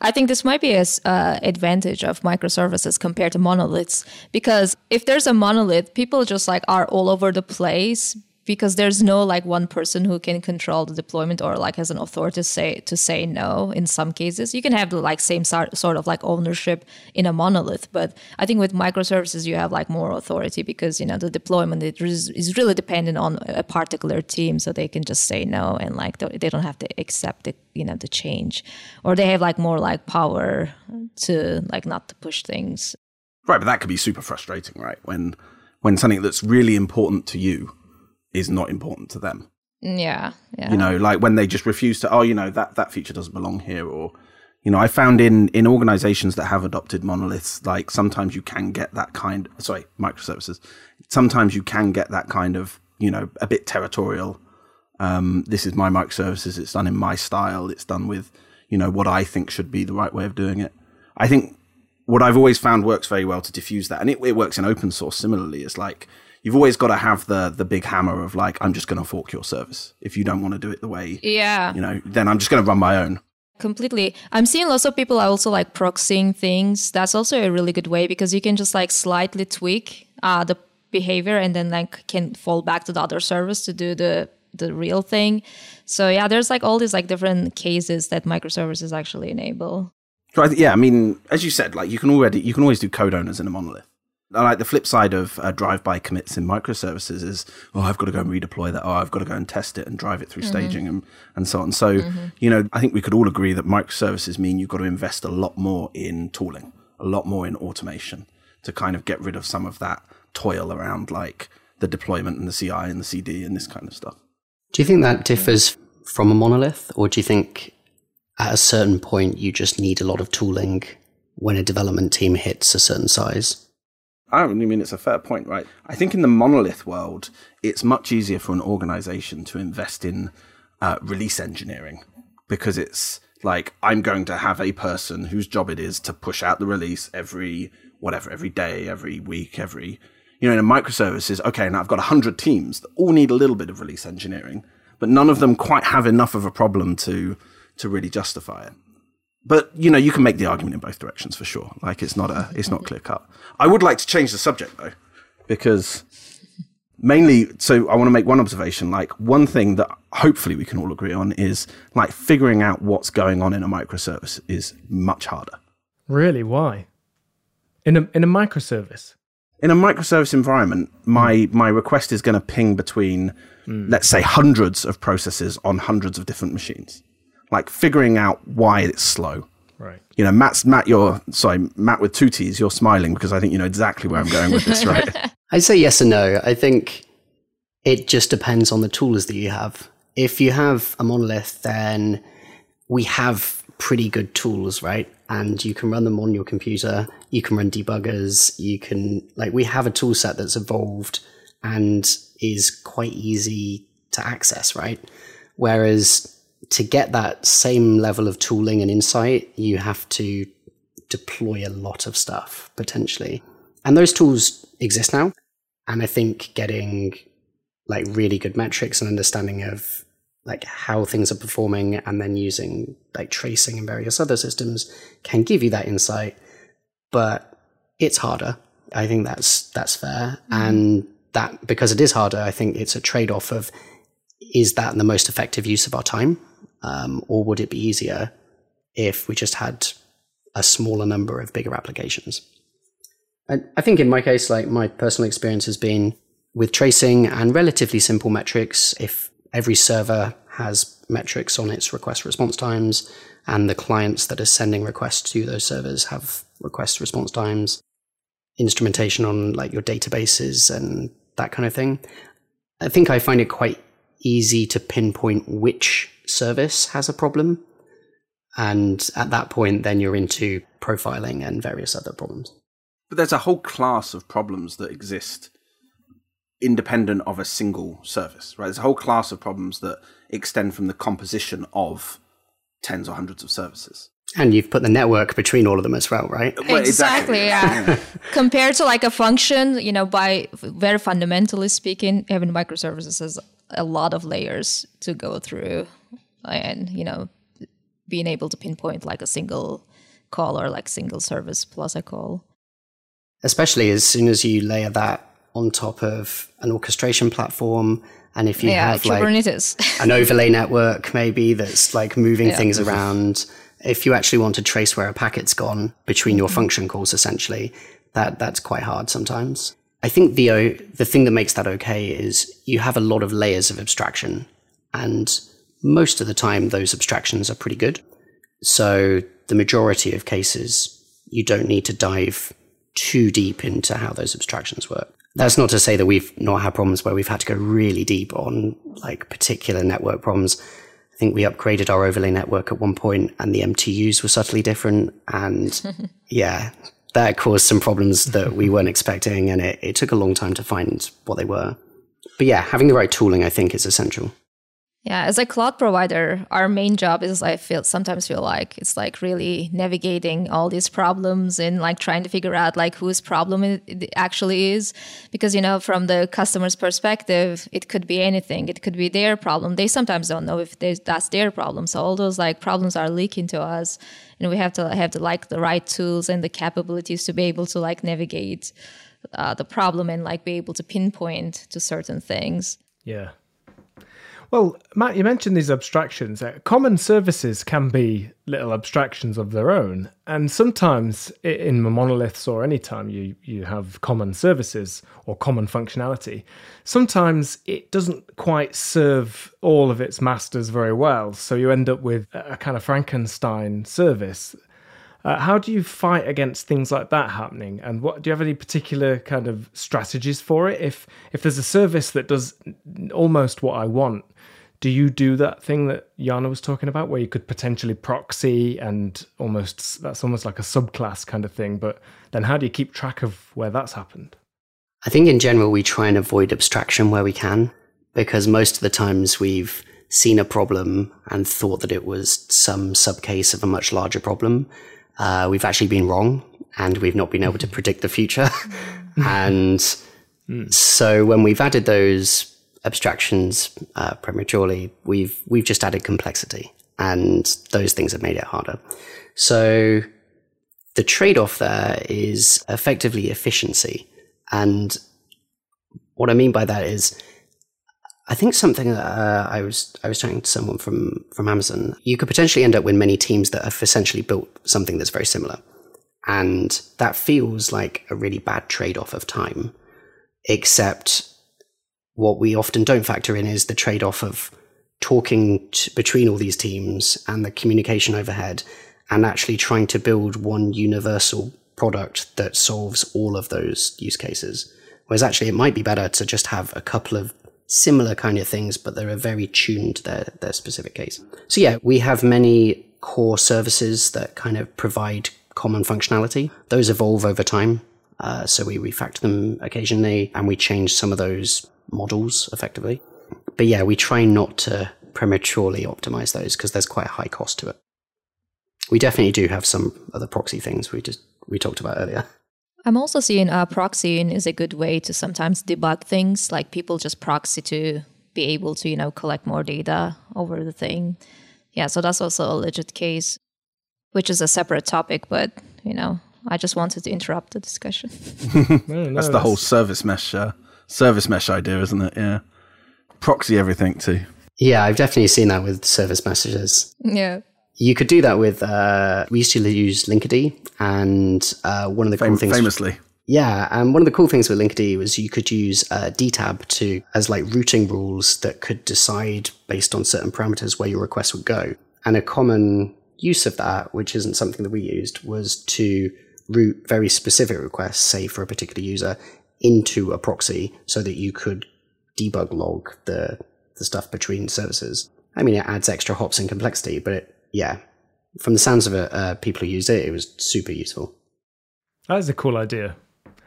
I think this might be an uh, advantage of microservices compared to monoliths because if there's a monolith, people just like are all over the place because there's no like one person who can control the deployment or like has an authority to say to say no in some cases. You can have the like same sort, of like ownership in a monolith but i think with microservices you have like more authority because you know the deployment is really dependent on a particular team so they can just say no and like they don't have to accept the you know the change. Or they have like more like power to like not to push things. Right but that could be super frustrating right? When when something that's really important to you is not important to them. Yeah yeah. You know like when they just refuse to oh you know that that feature doesn't belong here or you know i found in in organizations that have adopted monoliths like sometimes you can get that kind sorry microservices. Sometimes you can get that kind of you know a bit territorial um this is my microservices it's done in my style it's done with you know what i think should be the right way of doing it. I think what I've always found works very well to diffuse that, and it, it works in open source similarly. Is like you've always got to have the the big hammer of like I'm just going to fork your service if you don't want to do it the way yeah you know. Then I'm just going to run my own. Completely. I'm seeing lots of people are also like proxying things. That's also a really good way because you can just like slightly tweak uh, the behavior and then like can fall back to the other service to do the the real thing. So yeah, there's like all these like different cases that microservices actually enable. So I th- yeah, I mean, as you said, like you can already you can always do code owners in a monolith. And, Like the flip side of uh, drive-by commits in microservices is, oh, I've got to go and redeploy that. Oh, I've got to go and test it and drive it through staging and, and so on. So, you know, I think we could all agree that microservices mean you've got to invest a lot more in tooling, a lot more in automation to kind of get rid of some of that toil around like the deployment and the CI and the CD and this kind of stuff. Do you think that differs from a monolith, or do you think at a certain point you just need a lot of tooling when a development team hits a certain size? I really mean it's a fair point, right? I think in the monolith world, it's much easier for an organization to invest in uh, release engineering because it's like I'm going to have a person whose job it is to push out the release every whatever, every day, every week, every you know, in a microservices, okay, now I've got 100 teams that all need a little bit of release engineering, but none of them quite have enough of a problem to to really justify it but you know you can make the argument in both directions for sure like it's not a it's not clear cut i would like to change the subject though because mainly so i want to make one observation like one thing that hopefully we can all agree on is like figuring out what's going on in a microservice is much harder Really? Why? In a in a microservice. in a microservice environment my my request is going to ping between hmm. let's say hundreds of processes on hundreds of different machines like figuring out why it's slow Right. you know, Matt's Matt. You're sorry, Matt with two T's. You're smiling because I think you know exactly where I'm going with this, right? I'd say yes and no. I think it just depends on the tools that you have. If you have a monolith, then we have pretty good tools, right? And you can run them on your computer. You can run debuggers. You can, like, we have a tool set that's evolved and is quite easy to access, right? Whereas to get that same level of tooling and insight, you have to deploy a lot of stuff potentially. And those tools exist now. And I think getting like really good metrics and understanding of like how things are performing and then using like tracing and various other systems can give you that insight but it's harder i think that's that's fair mm-hmm. and that because it is harder i think it's a trade-off of is that the most effective use of our time um, or would it be easier if we just had a smaller number of bigger applications and i think in my case like my personal experience has been with tracing and relatively simple metrics if every server has metrics on its request response times, and the clients that are sending requests to those servers have request response times, instrumentation on like your databases and that kind of thing. I think I find it quite easy to pinpoint which service has a problem. And at that point, then you're into profiling and various other problems. But there's a whole class of problems that exist independent of a single service, right? There's a whole class of problems that extend from the composition of tens or hundreds of services. And you've put the network between all of them as well, right? Well, exactly, exactly, yeah. Compared to like a function, you know, by very fundamentally speaking, having microservices has a lot of layers to go through and, you know, being able to pinpoint like a single call or like single service plus a call. Especially as soon as you layer that on top of an orchestration platform. And if you yeah, have like an overlay network, maybe that's like moving yeah. things around, if you actually want to trace where a packet's gone between your mm-hmm. function calls, essentially, that that's quite hard sometimes. I think the the thing that makes that okay is you have a lot of layers of abstraction, and most of the time those abstractions are pretty good. So the majority of cases, you don't need to dive too deep into how those abstractions work. That's not to say that we've not had problems where we've had to go really deep on like particular network problems. I think we upgraded our overlay network at one point and the MTUs were subtly different. And yeah, that caused some problems that we weren't expecting. And it, it took a long time to find what they were. But yeah, having the right tooling, I think, is essential. Yeah, as a cloud provider, our main job is I feel sometimes feel like it's like really navigating all these problems and like trying to figure out like whose problem it actually is. Because you know from the customer's perspective it could be anything. It could be their problem. They sometimes don't know if that's their problem. So all those like problems are leaking to us and we have to have the like the right tools and the capabilities to be able to like navigate uh, the problem and like be able to pinpoint to certain things. Yeah well, Matt, you mentioned these abstractions. Uh, common services can be little abstractions of their own, and sometimes in monoliths or any time you you have common services or common functionality, sometimes it doesn't quite serve all of its masters very well. So you end up with a kind of Frankenstein service. Uh, how do you fight against things like that happening? And what do you have any particular kind of strategies for it? If if there's a service that does almost what I want, do you do that thing that Jaana was talking about where you could potentially proxy and almost that's almost like a subclass kind of thing but then how do you keep track of where that's happened? I think in general we try and avoid abstraction where we can because most of the times we've seen a problem and thought that it was some subcase of a much larger problem. Uh, we've actually been wrong and we've not been able to predict the future. And mm. so when we've added those abstractions uh, prematurely, we've we've just added complexity, and those things have made it harder. So the trade-off there is effectively efficiency, and what I mean by that is. I think something that uh, I was I was talking to someone from from Amazon. You could potentially end up with many teams that have essentially built something that's very similar, and that feels like a really bad trade off of time. Except what we often don't factor in is the trade off of talking t- between all these teams and the communication overhead and actually trying to build one universal product that solves all of those use cases. Whereas actually, it might be better to just have a couple of similar kind of things, but they're very tuned to their, their specific case. So yeah, we have many core services that kind of provide common functionality. Those evolve over time. Uh, so we refactor them occasionally and we change some of those models effectively. But yeah, we try not to prematurely optimize those because there's quite a high cost to it. We definitely do have some other proxy things we just we talked about earlier. I'm also seeing uh, proxying is a good way to sometimes debug things. Like people just proxy to be able to, you know, collect more data over the thing. Yeah, so that's also a legit case, which is a separate topic, but you know, I just wanted to interrupt the discussion. No, no, That's the whole service mesh, uh, service mesh idea, isn't it? Yeah, proxy everything too. Yeah, I've definitely seen that with service meshes. yeah. You could do that with. Uh, we used to use Linkerd, and uh, one of the cool things. famously. Yeah, and one of the cool things with Linkerd was you could use uh, DTAB to as like routing rules that could decide based on certain parameters where your request would go. And a common use of that, which isn't something that we used, was to route very specific requests, say for a particular user, into a proxy so that you could debug log the the stuff between services. I mean, it adds extra hops and complexity, but it, yeah, from the sounds of it, uh, people who used it, it was super useful. That is a cool idea.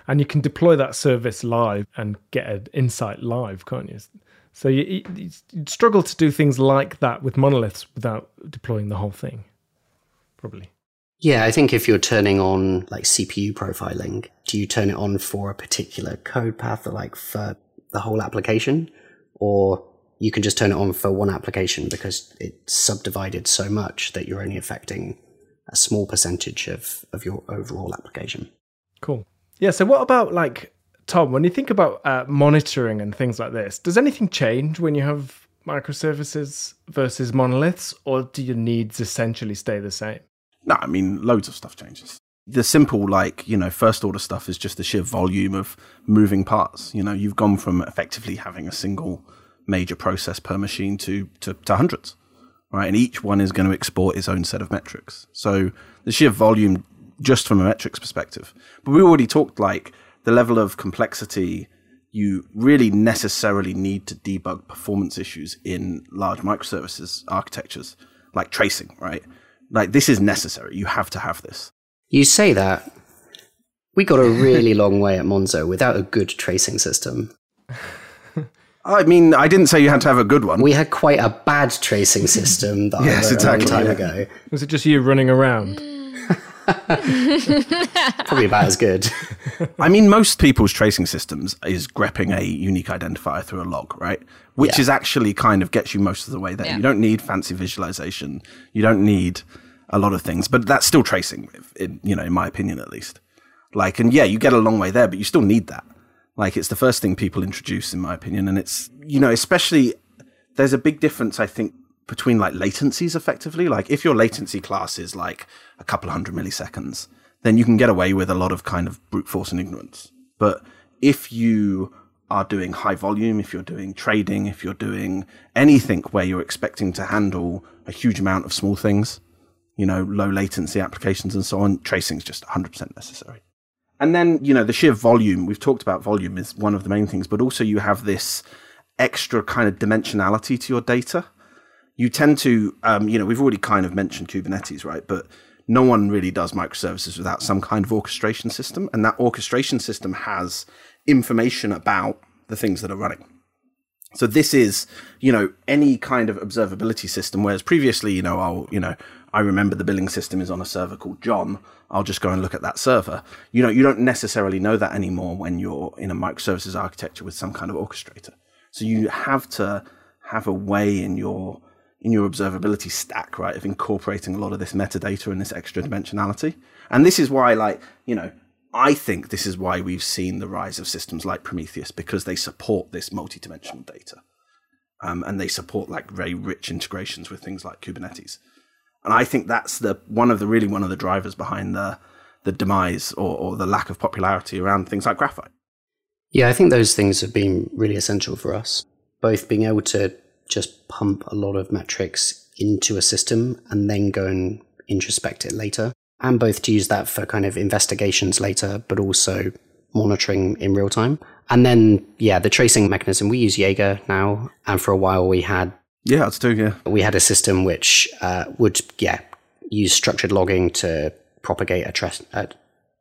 And you can deploy that service live and get an insight live, can't you? So you, you, you'd struggle to do things like that with monoliths without deploying the whole thing, probably. Yeah, I think if you're turning on like CPU profiling, do you turn it on for a particular code path or like for the whole application? Or you can just turn it on for one application because it's subdivided so much that you're only affecting a small percentage of, of your overall application. Cool. Yeah. So, what about like Tom? When you think about uh, monitoring and things like this, does anything change when you have microservices versus monoliths, or do your needs essentially stay the same? No, I mean, loads of stuff changes. The simple, like, you know, first order stuff is just the sheer volume of moving parts. You know, you've gone from effectively having a single major process per machine to, to, to hundreds, right? And each one is going to export its own set of metrics. So the sheer volume, just from a metrics perspective. But we already talked like the level of complexity you really necessarily need to debug performance issues in large microservices architectures, like tracing, right? Like this is necessary. You have to have this. You say that. We got a really long way at Monzo without a good tracing system. I mean, I didn't say you had to have a good one. We had quite a bad tracing system that Yes, I wrote exactly, a long time yeah. ago. Was it just you running around? Mm, Probably about as good. I mean, most people's tracing systems is grepping a unique identifier through a log, right? Which Yeah. is actually kind of gets you most of the way there. Yeah. You don't need fancy visualization. You don't need a lot of things, but that's still tracing, in, you know, in my opinion at least. Like, and yeah, you get a long way there, but you still need that. Like, it's the first thing people introduce, in my opinion, and it's you know, especially there's a big difference, I think, between like latencies effectively. Like, if your latency class is like a couple of hundred milliseconds, then you can get away with a lot of kind of brute force and ignorance. But if you are doing high volume, if you're doing trading, if you're doing anything where you're expecting to handle a huge amount of small things, you know, low latency applications and so on, tracing is just 100% necessary. And then, you know, the sheer volume, we've talked about volume is one of the main things, but also you have this extra kind of dimensionality to your data. You tend to, um, you know, we've already kind of mentioned Kubernetes, right? But no one really does microservices without some kind of orchestration system. And that orchestration system has information about the things that are running. So this is, you know, any kind of observability system. Whereas previously, you know, I'll, you know, I remember the billing system is on a server called John. I'll just go and look at that server. You know, you don't necessarily know that anymore when you're in a microservices architecture with some kind of orchestrator. So you have to have a way in your in your observability stack, right, of incorporating a lot of this metadata and this extra dimensionality. And this is why, like, you know, I think this is why we've seen the rise of systems like Prometheus because they support this multi-dimensional data, um, and they support like very rich integrations with things like Kubernetes. And I think that's the one of the really one of the drivers behind the the demise or, or the lack of popularity around things like graphite. Yeah, I think those things have been really essential for us. Both being able to just pump a lot of metrics into a system and then go and introspect it later, and both to use that for kind of investigations later, but also monitoring in real time. And then, yeah, the tracing mechanism, we use Jaeger now. And for a while, we had Yeah, that's too. Yeah. we had a system which uh, would, yeah, use structured logging to propagate a, tres- a,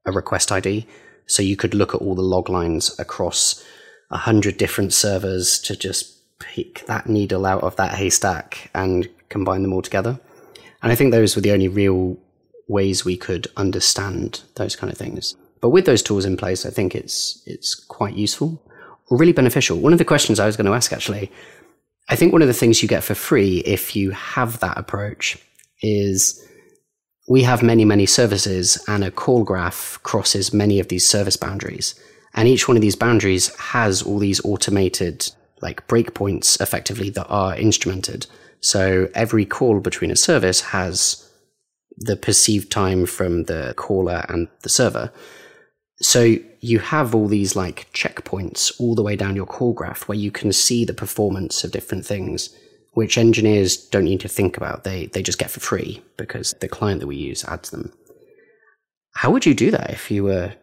a request ID. So you could look at all the log lines across a hundred different servers to just pick that needle out of that haystack and combine them all together. And I think those were the only real ways we could understand those kind of things. But with those tools in place, I think it's it's quite useful or really beneficial. One of the questions I was going to ask actually, I think one of the things you get for free if you have that approach is we have many, many services and a call graph crosses many of these service boundaries. And each one of these boundaries has all these automated like breakpoints effectively that are instrumented. So every call between a service has the perceived time from the caller and the server. So you have all these like checkpoints all the way down your call graph where you can see the performance of different things, which engineers don't need to think about. They they just get for free because the client that we use adds them. How would you do that if you were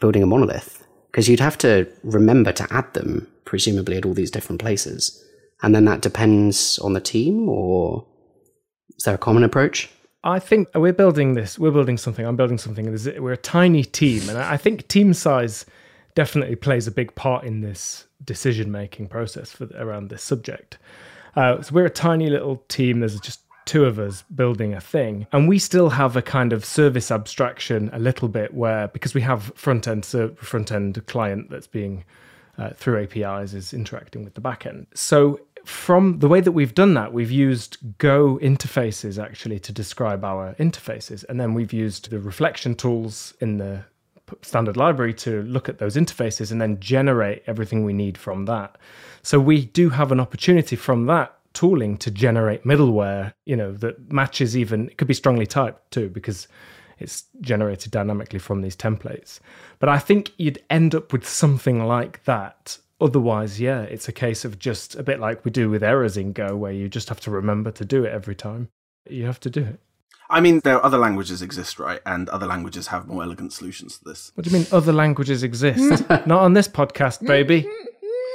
building a monolith? Because you'd have to remember to add them, presumably at all these different places. And then that depends on the team, or is there a common approach? I think we're building this. We're building something. I'm building something. We're a tiny team, and I think team size definitely plays a big part in this decision making process for around this subject. Uh, so we're a tiny little team. There's just two of us building a thing, and we still have a kind of service abstraction a little bit where because we have front end front end client that's being uh, through APIs is interacting with the backend. So from the way that we've done that, we've used Go interfaces actually to describe our interfaces, and then we've used the reflection tools in the standard library to look at those interfaces and then generate everything we need from that. So we do have an opportunity from that tooling to generate middleware, you know, that matches even it could be strongly typed too because it's generated dynamically from these templates. But I think you'd end up with something like that. Otherwise, yeah, it's a case of just a bit like we do with errors in Go, where you just have to remember to do it every time. You have to do it. I mean, there are other languages exist, right? And other languages have more elegant solutions to this. What do you mean other languages exist? Not on this podcast, baby.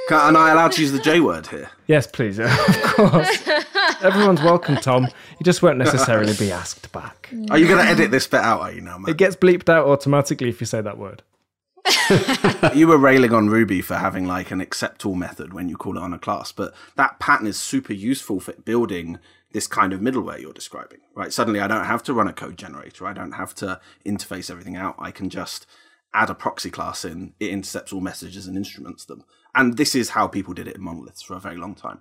Can, am I allowed to use the J word here? Yes, please. Of course. Everyone's welcome, Tom. You just won't necessarily be asked back. Are you going to edit this bit out? Are you now, It gets bleeped out automatically if you say that word. you were railing on Ruby for having like an accept all method when you call it on a class, but that pattern is super useful for building this kind of middleware you're describing, right? Suddenly I don't have to run a code generator. I don't have to interface everything out. I can just add a proxy class in. It intercepts all messages and instruments them. And this is how people did it in monoliths for a very long time.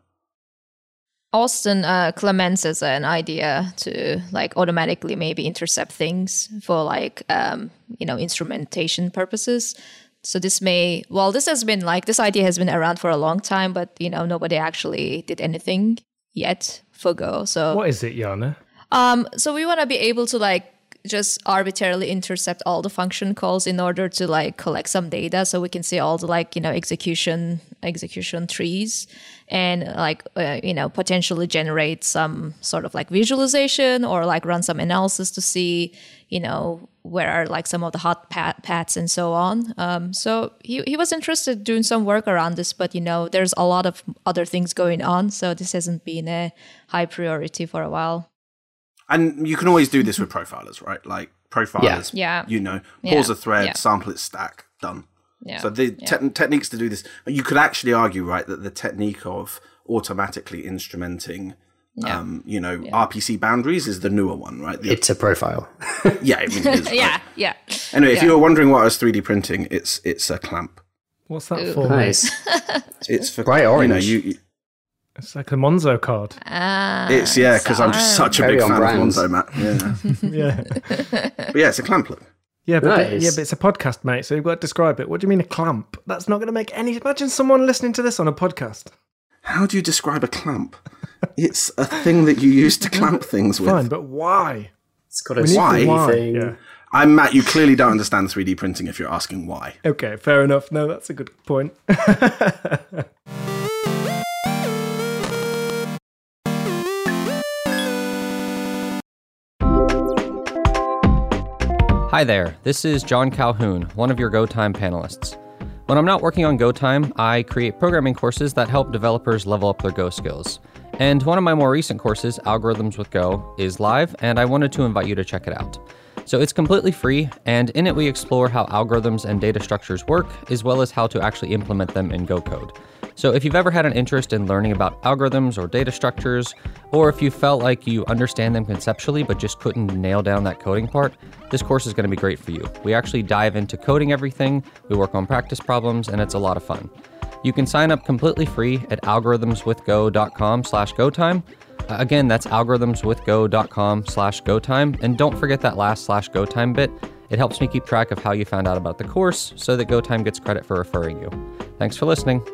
Austin uh, Clements is an idea to like automatically maybe intercept things for like um, you know instrumentation purposes. So this may well this has been like this idea has been around for a long time, but you know nobody actually did anything yet for Go. So What is it, Jaana? um, so we want to be able to like just arbitrarily intercept all the function calls in order to like collect some data so we can see all the like you know execution execution trees and like uh, you know potentially generate some sort of like visualization or like run some analysis to see you know where are like some of the hot pat- paths and so on. Um, so he, he was interested in doing some work around this but you know there's a lot of other things going on so this hasn't been a high priority for a while And you can always do this with profilers, right? Like profilers, Yeah. you know, Yeah. pause a thread, Yeah. sample its stack, done. yeah So the yeah. te- techniques to do this, you could actually argue, right, that the technique of automatically instrumenting, Yeah. um, you know, RPC boundaries is the newer one, right? The- It's a profile. yeah, I mean, it is, right? yeah yeah Anyway, if you were wondering what I was 3D printing, it's it's a clamp. What's that for? Nice. It's for Bright You know, orange. you, you- It's like a Monzo card. Ah, it's yeah, because I'm just such a big fan brand. of Monzo, Matt. Yeah, Yeah. but yeah, it's a clamp. Yeah, but Nice. yeah, but it's a podcast, mate. So you've got to describe it. What do you mean a clamp? That's not going to make any. Imagine someone listening to this on a podcast. How do you describe a clamp? it's a thing that you use to clamp things with. Fine, but why? It's got a Why? why. thing. Yeah. I'm Matt. You clearly don't understand 3D printing if you're asking why. Okay, fair enough. No, that's a good point. Hi there, this is Jon Calhoun, one of your Go Time panelists. When I'm not working on GoTime, I create programming courses that help developers level up their Go skills. And one of my more recent courses, Algorithms with Go, is live, and I wanted to invite you to check it out. So it's completely free, and in it we explore how algorithms and data structures work, as well as how to actually implement them in Go code. So if you've ever had an interest in learning about algorithms or data structures, or if you felt like you understand them conceptually but just couldn't nail down that coding part, this course is going to be great for you. We actually dive into coding everything, we work on practice problems, and it's a lot of fun. You can sign up completely free at algorithmswithgo.com slash gotime. Uh, Again, that's algorithmswithgo.com slash gotime. And don't forget that last slash gotime bit. It helps me keep track of how you found out about the course so that GoTime gets credit for referring you. Thanks for listening.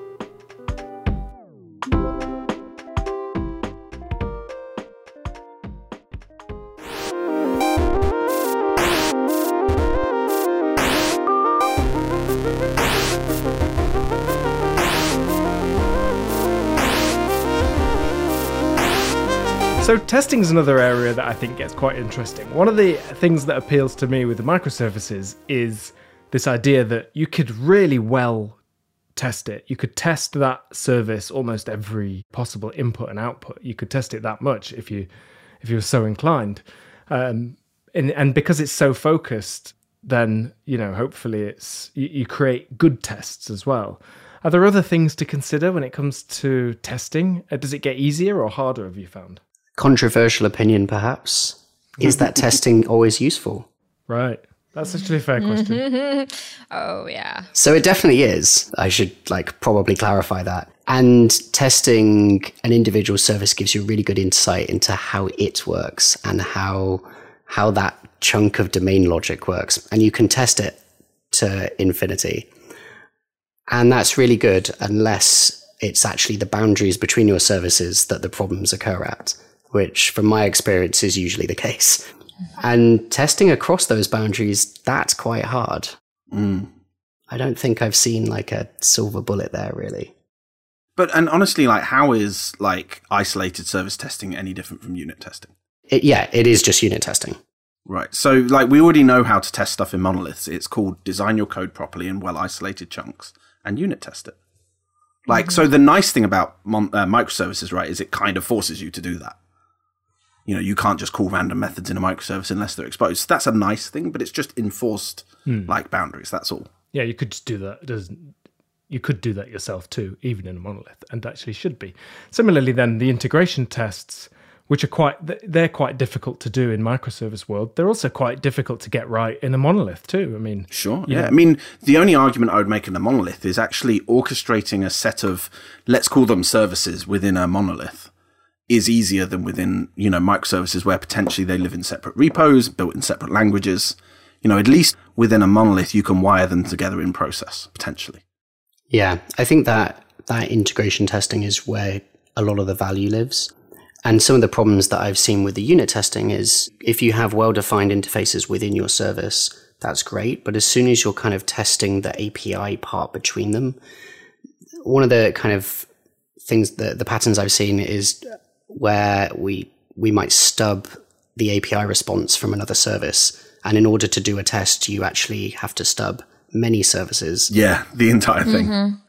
So testing is another area that I think gets quite interesting. One of the things that appeals to me with the microservices is this idea that you could really well test it. You could test that service almost every possible input and output. You could test it that much if you if you were so inclined. Um, and and because it's so focused, then you know hopefully it's you, you create good tests as well. Are there other things to consider when it comes to testing? Uh, Does it get easier or harder? Have you found? Controversial opinion, perhaps. Is that testing always useful? Right. That's actually a fair question. Oh yeah. So it definitely is. I should like probably clarify that. And testing an individual service gives you really good insight into how it works and how how that chunk of domain logic works. And you can test it to infinity. And that's really good unless it's actually the boundaries between your services that the problems occur at, which from my experience is usually the case. And testing across those boundaries, that's quite hard. I don't think I've seen like a silver bullet there, really. But and honestly, like, how is like isolated service testing any different from unit testing? It, yeah, it is just unit testing. Right. So, like, we already know how to test stuff in monoliths. It's called design your code properly in well isolated chunks and unit test it. Like, so the nice thing about mon- uh, microservices, right, is it kind of forces you to do that. You know, you can't just call random methods in a microservice unless they're exposed. That's a nice thing, but it's just enforced hmm. like boundaries. That's all. Yeah, you could just do that. It doesn't you could do that yourself too, even in a monolith, and actually should be. Similarly, then the integration tests, which are quite they're quite difficult to do in microservice world. They're also quite difficult to get right in a monolith too. I mean, Sure. Yeah. know, I mean, the only argument I would make in a monolith is actually orchestrating a set of, let's call them services within a monolith is easier than within, you know, microservices where potentially they live in separate repos, built in separate languages. You know, at least within a monolith, you can wire them together in process, potentially. Yeah, I think that that integration testing is where a lot of the value lives. And some of the problems that I've seen with the unit testing is if you have well defined interfaces within your service, that's great. But as soon as you're kind of testing the API part between them, one of the kind of things that the patterns I've seen is where we we might stub the API response from another service. And in order to do a test, you actually have to stub many services. Yeah, the entire thing.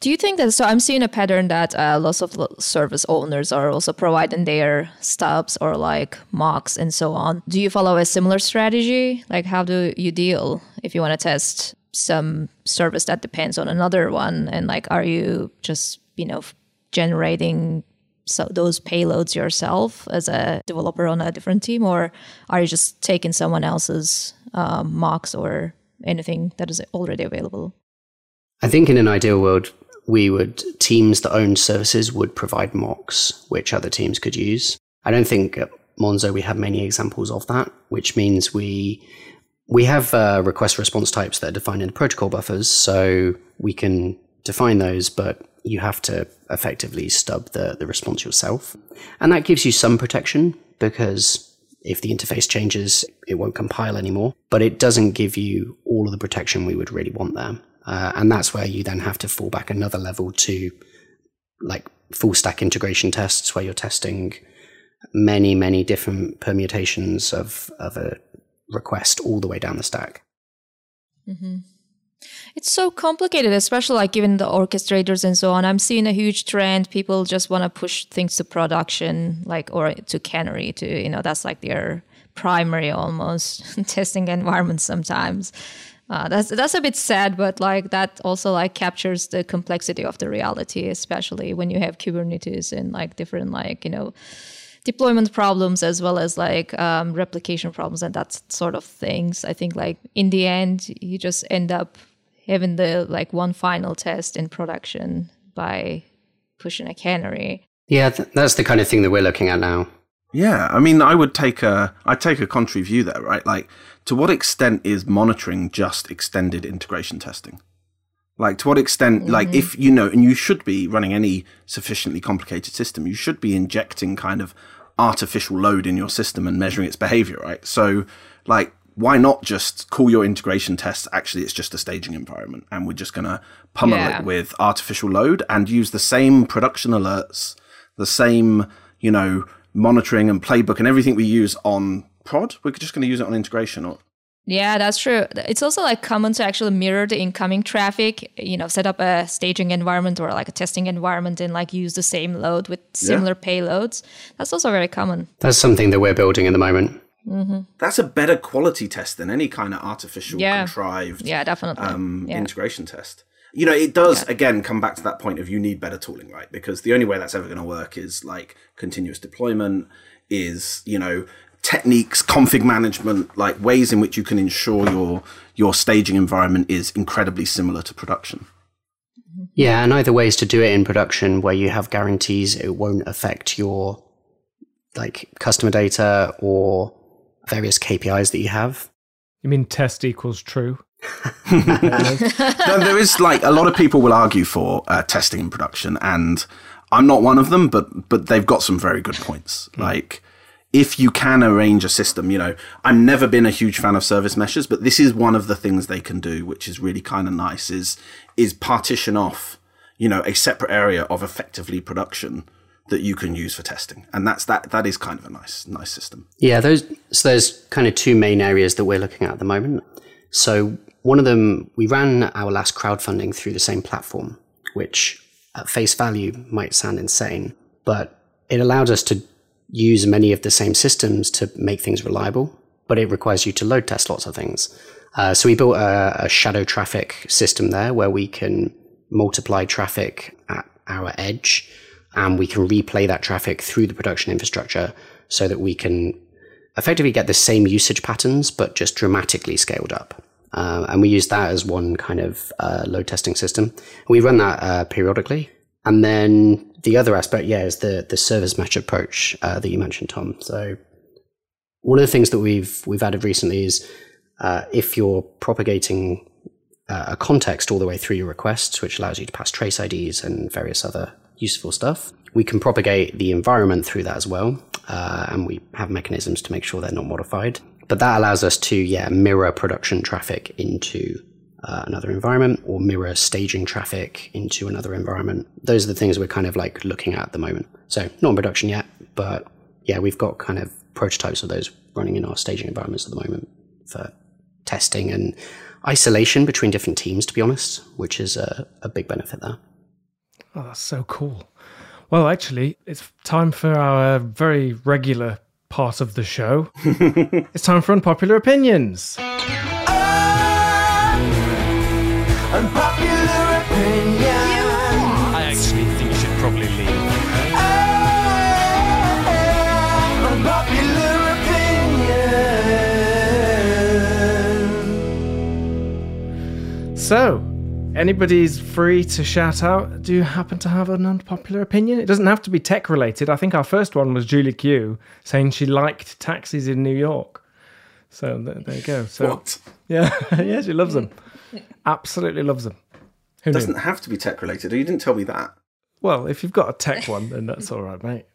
Do you think that? So I'm seeing a pattern that uh, lots of service owners are also providing their stubs or like mocks and so on. Do you follow a similar strategy? Like, how do you deal if you want to test some service that depends on another one? And like, are you just you know generating so those payloads yourself as a developer on a different team, or are you just taking someone else's um, mocks or anything that is already available? I think in an ideal world, we would teams that own services would provide mocks which other teams could use. I don't think at Monzo we have many examples of that, which means we we have uh, request response types that are defined in the protocol buffers, so we can define those, but you have to effectively stub the, the response yourself. And that gives you some protection because if the interface changes, it won't compile anymore, but it doesn't give you all of the protection we would really want there. Uh, and that's where you then have to fall back another level to like full stack integration tests where you're testing many, many different permutations of, of a request all the way down the stack. It's so complicated, especially like given the orchestrators and so on. I'm seeing a huge trend. People just want to push things to production, like or to canary. To you know, that's like their primary almost testing environment sometimes. Uh, that's that's a bit sad, but like that also like captures the complexity of the reality, especially when you have Kubernetes and like different like you know deployment problems as well as like um, replication problems and that sort of things. I think like in the end, you just end up having the like one final test in production by pushing a canary. Yeah, th- that's the kind of thing that we're looking at now. Yeah, I mean, I would take a I take a contrary view there, right? Like, to what extent is monitoring just extended integration testing? Like, to what extent, mm-hmm. like, if you know, and you should be running any sufficiently complicated system, you should be injecting kind of artificial load in your system and measuring its behavior, right? So, like, why not just call your integration tests? Actually, it's just a staging environment, and we're just going to pummel yeah. it with artificial load and use the same production alerts, the same, you know, monitoring and playbook and everything we use on prod. We're just going to use it on integration. Or yeah, that's true. It's also like common to actually mirror the incoming traffic, you know, set up a staging environment or like a testing environment and like use the same load with similar yeah. payloads. That's also very common. That's something that we're building at the moment. Mm-hmm. That's a better quality test than any kind of artificial yeah. contrived yeah, definitely. Um, yeah. integration test. You know, it does yeah. again come back to that point of you need better tooling, right? Because the only way that's ever going to work is like continuous deployment, is you know techniques, config management, like ways in which you can ensure your your staging environment is incredibly similar to production. Yeah, and either ways to do it in production where you have guarantees it won't affect your like customer data or various KPIs that you have. You mean test equals true? no, there is like a lot of people will argue for uh, testing in production, and I'm not one of them, but but they've got some very good points. Mm. Like if you can arrange a system, you know, I've never been a huge fan of service meshes, but this is one of the things they can do, which is really kind of nice, is is partition off, you know, a separate area of effectively production that you can use for testing. And that's that that is kind of a nice nice system. Yeah, those so there's kind of two main areas that we're looking at at the moment. So one of them we ran our last crowdfunding through the same platform, which at face value might sound insane, but it allowed us to use many of the same systems to make things reliable, but it requires you to load test lots of things. Uh, so we built a, a, shadow traffic system there where we can multiply traffic at our edge and we can replay that traffic through the production infrastructure so that we can effectively get the same usage patterns, but just dramatically scaled up. Uh, and we use that as one kind of uh, load testing system. We run that uh, periodically. And then the other aspect, yeah, is the the service mesh approach uh, that you mentioned, Tom. So one of the things that we've we've added recently is uh, if you're propagating uh, a context all the way through your requests, which allows you to pass trace IDs and various other useful stuff, we can propagate the environment through that as well, uh, and we have mechanisms to make sure they're not modified. But that allows us to yeah mirror production traffic into uh, another environment or mirror staging traffic into another environment. Those are the things we're kind of like looking at at the moment. So not in production yet, but yeah, we've got kind of prototypes of those running in our staging environments at the moment for testing and isolation between different teams, to be honest, which is a, a big benefit there. Oh, that's so cool. Well, actually, it's time for our very regular part of the show. it's time for unpopular opinions. Ah! Unpopular opinion. I actually think you should probably leave. Ah! Unpopular opinion. So, anybody's free to shout out. Do you happen to have an unpopular opinion? It doesn't have to be tech related. I think our first one was Julie Q saying she liked taxis in New York. So there, there you go. So what? Yeah, yeah, she loves them. Absolutely loves them. Who doesn't knew? have to be tech related. You didn't tell me that. Well, if you've got a tech one, then that's all right, mate.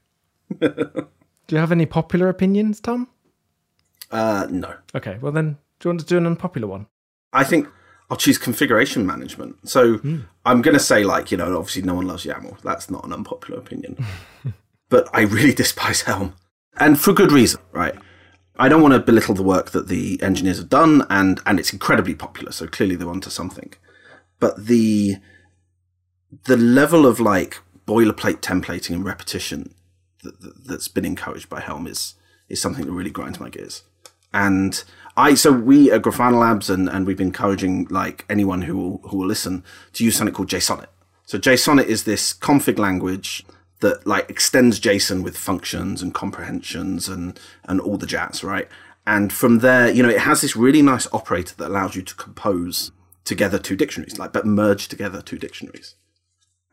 do you have any popular opinions, Tom? Uh, no. Okay, well then, do you want to do an unpopular one? I think I'll choose configuration management. So mm. I'm going to say, like, you know, obviously no one loves YAML. That's not an unpopular opinion. but I really despise Helm. And for good reason, right? I don't want to belittle the work that the engineers have done, and and it's incredibly popular. So clearly they're onto something. But the the level of like boilerplate templating and repetition that, that, that's been encouraged by Helm is is something that really grinds my gears. And I so we at Grafana Labs and, and we've been encouraging like anyone who will who will listen to use something called Jsonnet. So Jsonnet is this config language that like extends JSON with functions and comprehensions and and all the jazz, right? And from there, you know, it has this really nice operator that allows you to compose together two dictionaries, like but merge together two dictionaries.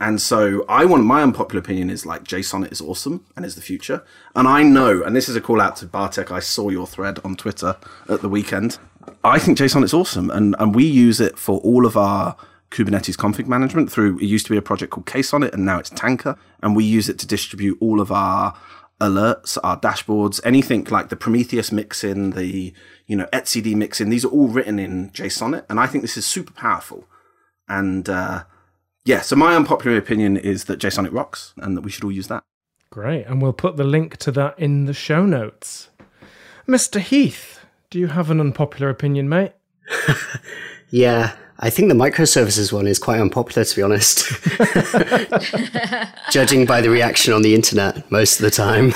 And so I want my unpopular opinion is like Jsonnet is awesome and is the future. And I know, and this is a call out to Bartek. I saw your thread on Twitter at the weekend. I think Jsonnet is awesome, and and we use it for all of our Kubernetes config management through. It used to be a project called KSonnet, and now it's Tanka, and we use it to distribute all of our alerts, our dashboards, anything like the Prometheus mixin, the you know etcd mixin. These are all written in Jsonnet, and I think this is super powerful. And uh, yeah, so my unpopular opinion is that Jsonnet rocks, and that we should all use that. Great, and we'll put the link to that in the show notes. Mr. Heath, do you have an unpopular opinion, mate? Yeah, I think the microservices one is quite unpopular, to be honest. Judging by the reaction on the internet most of the time.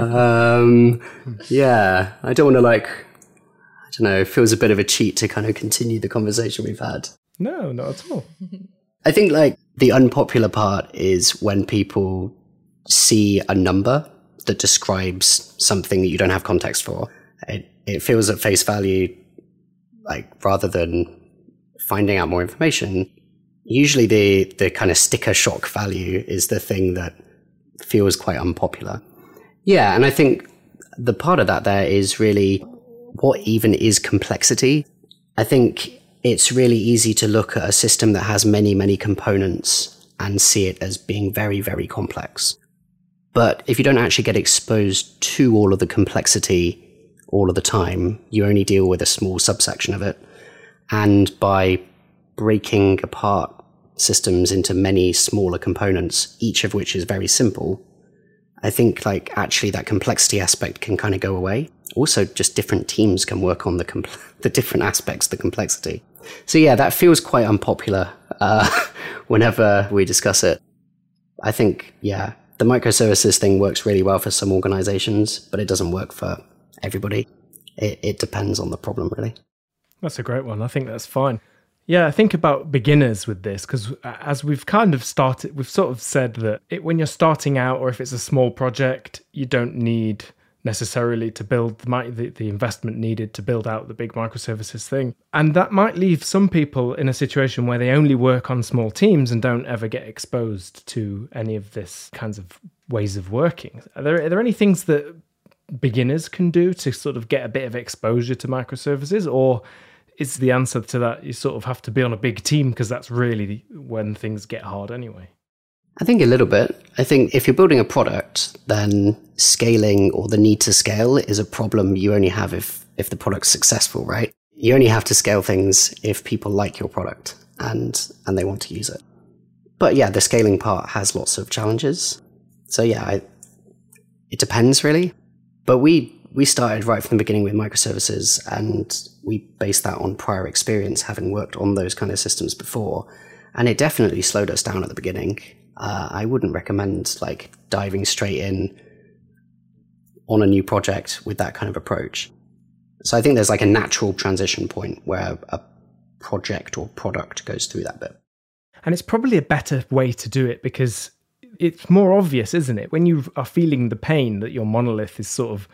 um, yeah, I don't want to like, I don't know, it feels a bit of a cheat to kind of continue the conversation we've had. No, not at all. I think like the unpopular part is when people see a number that describes something that you don't have context for. It, it feels at face value, like rather than finding out more information, usually the, the kind of sticker shock value is the thing that feels quite unpopular. Yeah, and I think the part of that there is really what even is complexity. I think it's really easy to look at a system that has many, many components and see it as being very, very complex. But if you don't actually get exposed to all of the complexity all of the time, you only deal with a small subsection of it. And by breaking apart systems into many smaller components, each of which is very simple, I think like actually that complexity aspect can kind of go away. Also, just different teams can work on the compl- the different aspects of the complexity. So yeah, that feels quite unpopular uh, whenever we discuss it. I think yeah, the microservices thing works really well for some organizations, but it doesn't work for everybody. It, it depends on the problem, really. That's a great one. I think that's fine. Yeah, I think about beginners with this because as we've kind of started, we've sort of said that it, when you're starting out or if it's a small project, you don't need necessarily to build the, the, investment needed to build out the big microservices thing. And that might leave some people in a situation where they only work on small teams and don't ever get exposed to any of this kinds of ways of working. Are there, are there any things that beginners can do to sort of get a bit of exposure to microservices or is the answer to that you sort of have to be on a big team because that's really when things get hard anyway I think a little bit. I think if you're building a product, then scaling or the need to scale is a problem you only have if, if the product's successful, right? You only have to scale things if people like your product and, and they want to use it. But yeah, the scaling part has lots of challenges. So yeah, I, it depends really. But we, we started right from the beginning with microservices and we based that on prior experience, having worked on those kind of systems before. And it definitely slowed us down at the beginning uh, I wouldn't recommend like diving straight in on a new project with that kind of approach. So I think there's like a natural transition point where a project or product goes through that bit. And it's probably a better way to do it because it's more obvious, isn't it? When you are feeling the pain that your monolith is sort of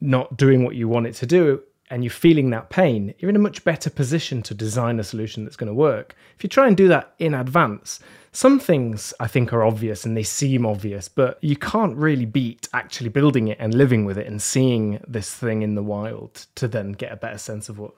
not doing what you want it to do, and you're feeling that pain, you're in a much better position to design a solution that's going to work. If you try and do that in advance, some things I think are obvious and they seem obvious, but you can't really beat actually building it and living with it and seeing this thing in the wild to then get a better sense of what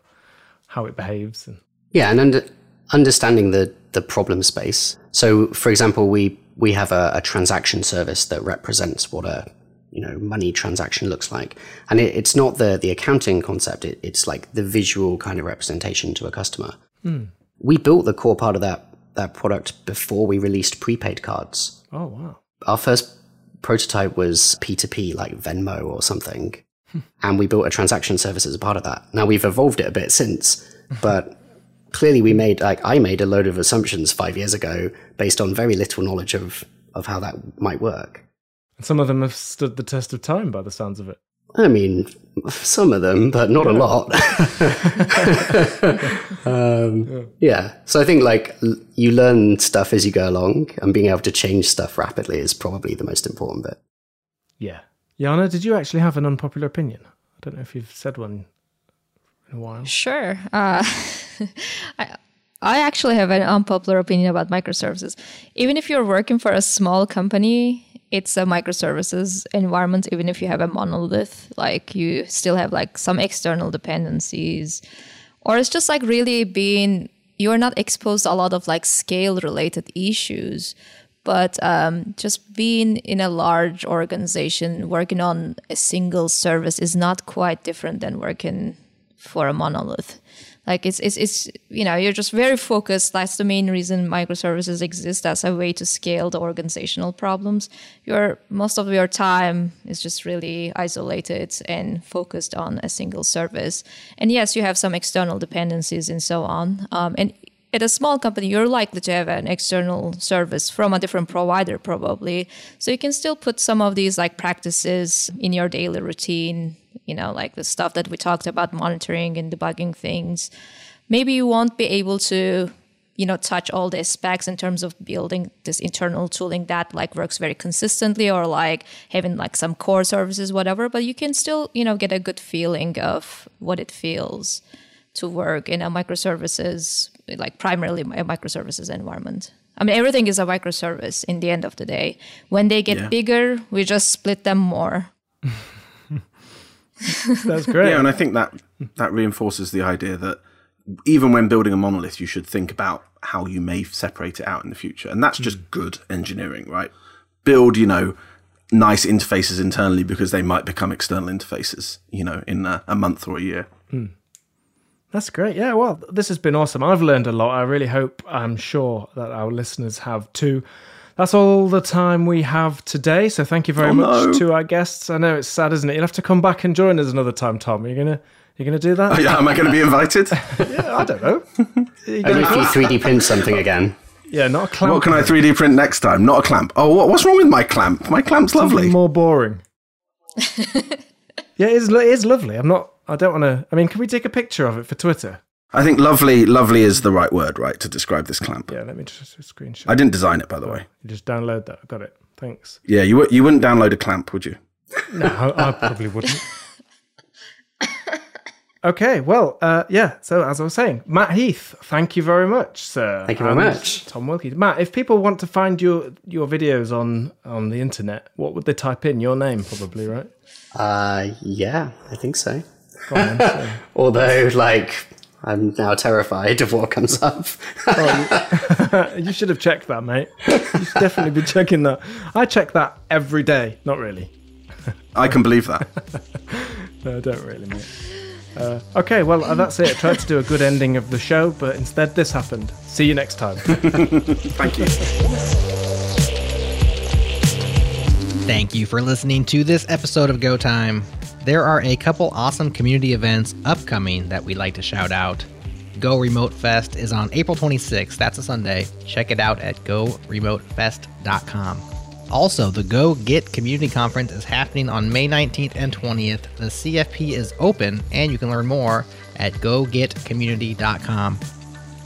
how it behaves. And... Yeah, and under, understanding the the problem space. So, for example, we we have a, a transaction service that represents what a you know money transaction looks like and it, it's not the the accounting concept it, it's like the visual kind of representation to a customer mm. we built the core part of that that product before we released prepaid cards oh wow our first prototype was p2p like venmo or something hmm. and we built a transaction service as a part of that. Now we've evolved it a bit since, but clearly we made like I made a load of assumptions five years ago based on very little knowledge of of how that might work. And some of them have stood the test of time by the sounds of it. I mean, some of them, but not a lot. um, yeah. So I think like you learn stuff as you go along, and being able to change stuff rapidly is probably the most important bit. Yeah. Jaana, did you actually have an unpopular opinion? I don't know if you've said one in a while. Sure. Uh, I, I actually have an unpopular opinion about microservices. Even if you're working for a small company, it's a microservices environment. Even if you have a monolith, like you still have like some external dependencies, or it's just like really being you're not exposed to a lot of like scale related issues but um, just being in a large organization working on a single service is not quite different than working for a monolith like it's it's it's you know you're just very focused. That's the main reason microservices exist as a way to scale the organizational problems. Your most of your time is just really isolated and focused on a single service. And yes you have some external dependencies and so on. Um, and at a small company, you're likely to have an external service from a different provider, probably. So you can still put some of these like practices in your daily routine, you know, like the stuff that we talked about monitoring and debugging things. Maybe you won't be able to, you know, touch all the specs in terms of building this internal tooling that like works very consistently or like having like some core services, whatever, but you can still, you know, get a good feeling of what it feels to work in a microservices, like primarily a microservices environment. I mean, everything is a microservice in the end of the day. When they get Yeah. bigger, we just split them more. That's great. Yeah, and I think that that reinforces the idea that even when building a monolith, you should think about how you may separate it out in the future, and that's just hmm. good engineering, right? Build, you know, nice interfaces internally because they might become external interfaces, you know, in a, a month or a year. Hmm. That's great. Yeah, well, this has been awesome. I've learned a lot. I really hope, I'm sure that our listeners have too. That's all the time we have today. So thank you very Oh, much no. to our guests. I know it's sad, isn't it? You'll have to come back and join us another time, Tom. You're gonna you're gonna do that? Oh, yeah, am I going to be invited? yeah, I don't know. You Only gonna- if you 3D print something again. yeah, not a clamp. what can I 3D print next time? Not a clamp. Oh, what, what's wrong with my clamp? My clamp's Something lovely. more boring. yeah, it is, it is lovely. I'm not. I don't want to. I mean, can we take a picture of it for Twitter? I think lovely, lovely is the right word, right, to describe this clamp. Yeah, let me just screenshot. I didn't design it, by the way. You just download that. I got it. Thanks. Yeah, you you wouldn't download a clamp, would you? No, I, I probably wouldn't. Okay, well, uh, yeah. So as I was saying, Matt Heath, thank you very much, sir. Thank you very And much. Tom Wilkie. Matt, if people want to find your your videos on on the internet, what would they type in? Your name, probably, right? Uh, yeah, I think so. Go on, so- Although, like, I'm now terrified of what comes up. you should have checked that, mate. You should definitely be checking that. I check that every day. Not really. I can believe that. No, I don't really, mate. Uh, okay, well, uh, that's it. I tried to do a good ending of the show, but instead this happened. See you next time. Thank you. Thank you for listening to this episode of Go Time. There are a couple awesome community events upcoming that we'd like to shout out. Go Remote Fest is on April 26th. That's a Sunday. Check it out at goremotefest.com. Also, the Go Get Community Conference is happening on May 19th and 20th. The CFP is open, and you can learn more at gogetcommunity.com.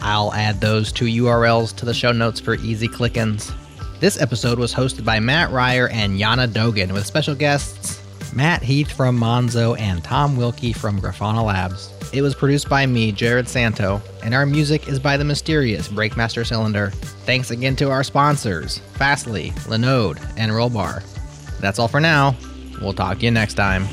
I'll add those two URLs to the show notes for easy click ins. This episode was hosted by Mat Ryer and Jaana Dogan with special guests Matt Heath from Monzo and Tom Wilkie from Grafana Labs. It was produced by me, Jerod Santo, and our music is by the mysterious Breakmaster Cylinder. Thanks again to our sponsors, Fastly, Linode, and Rollbar. That's all for now. We'll talk to you next time.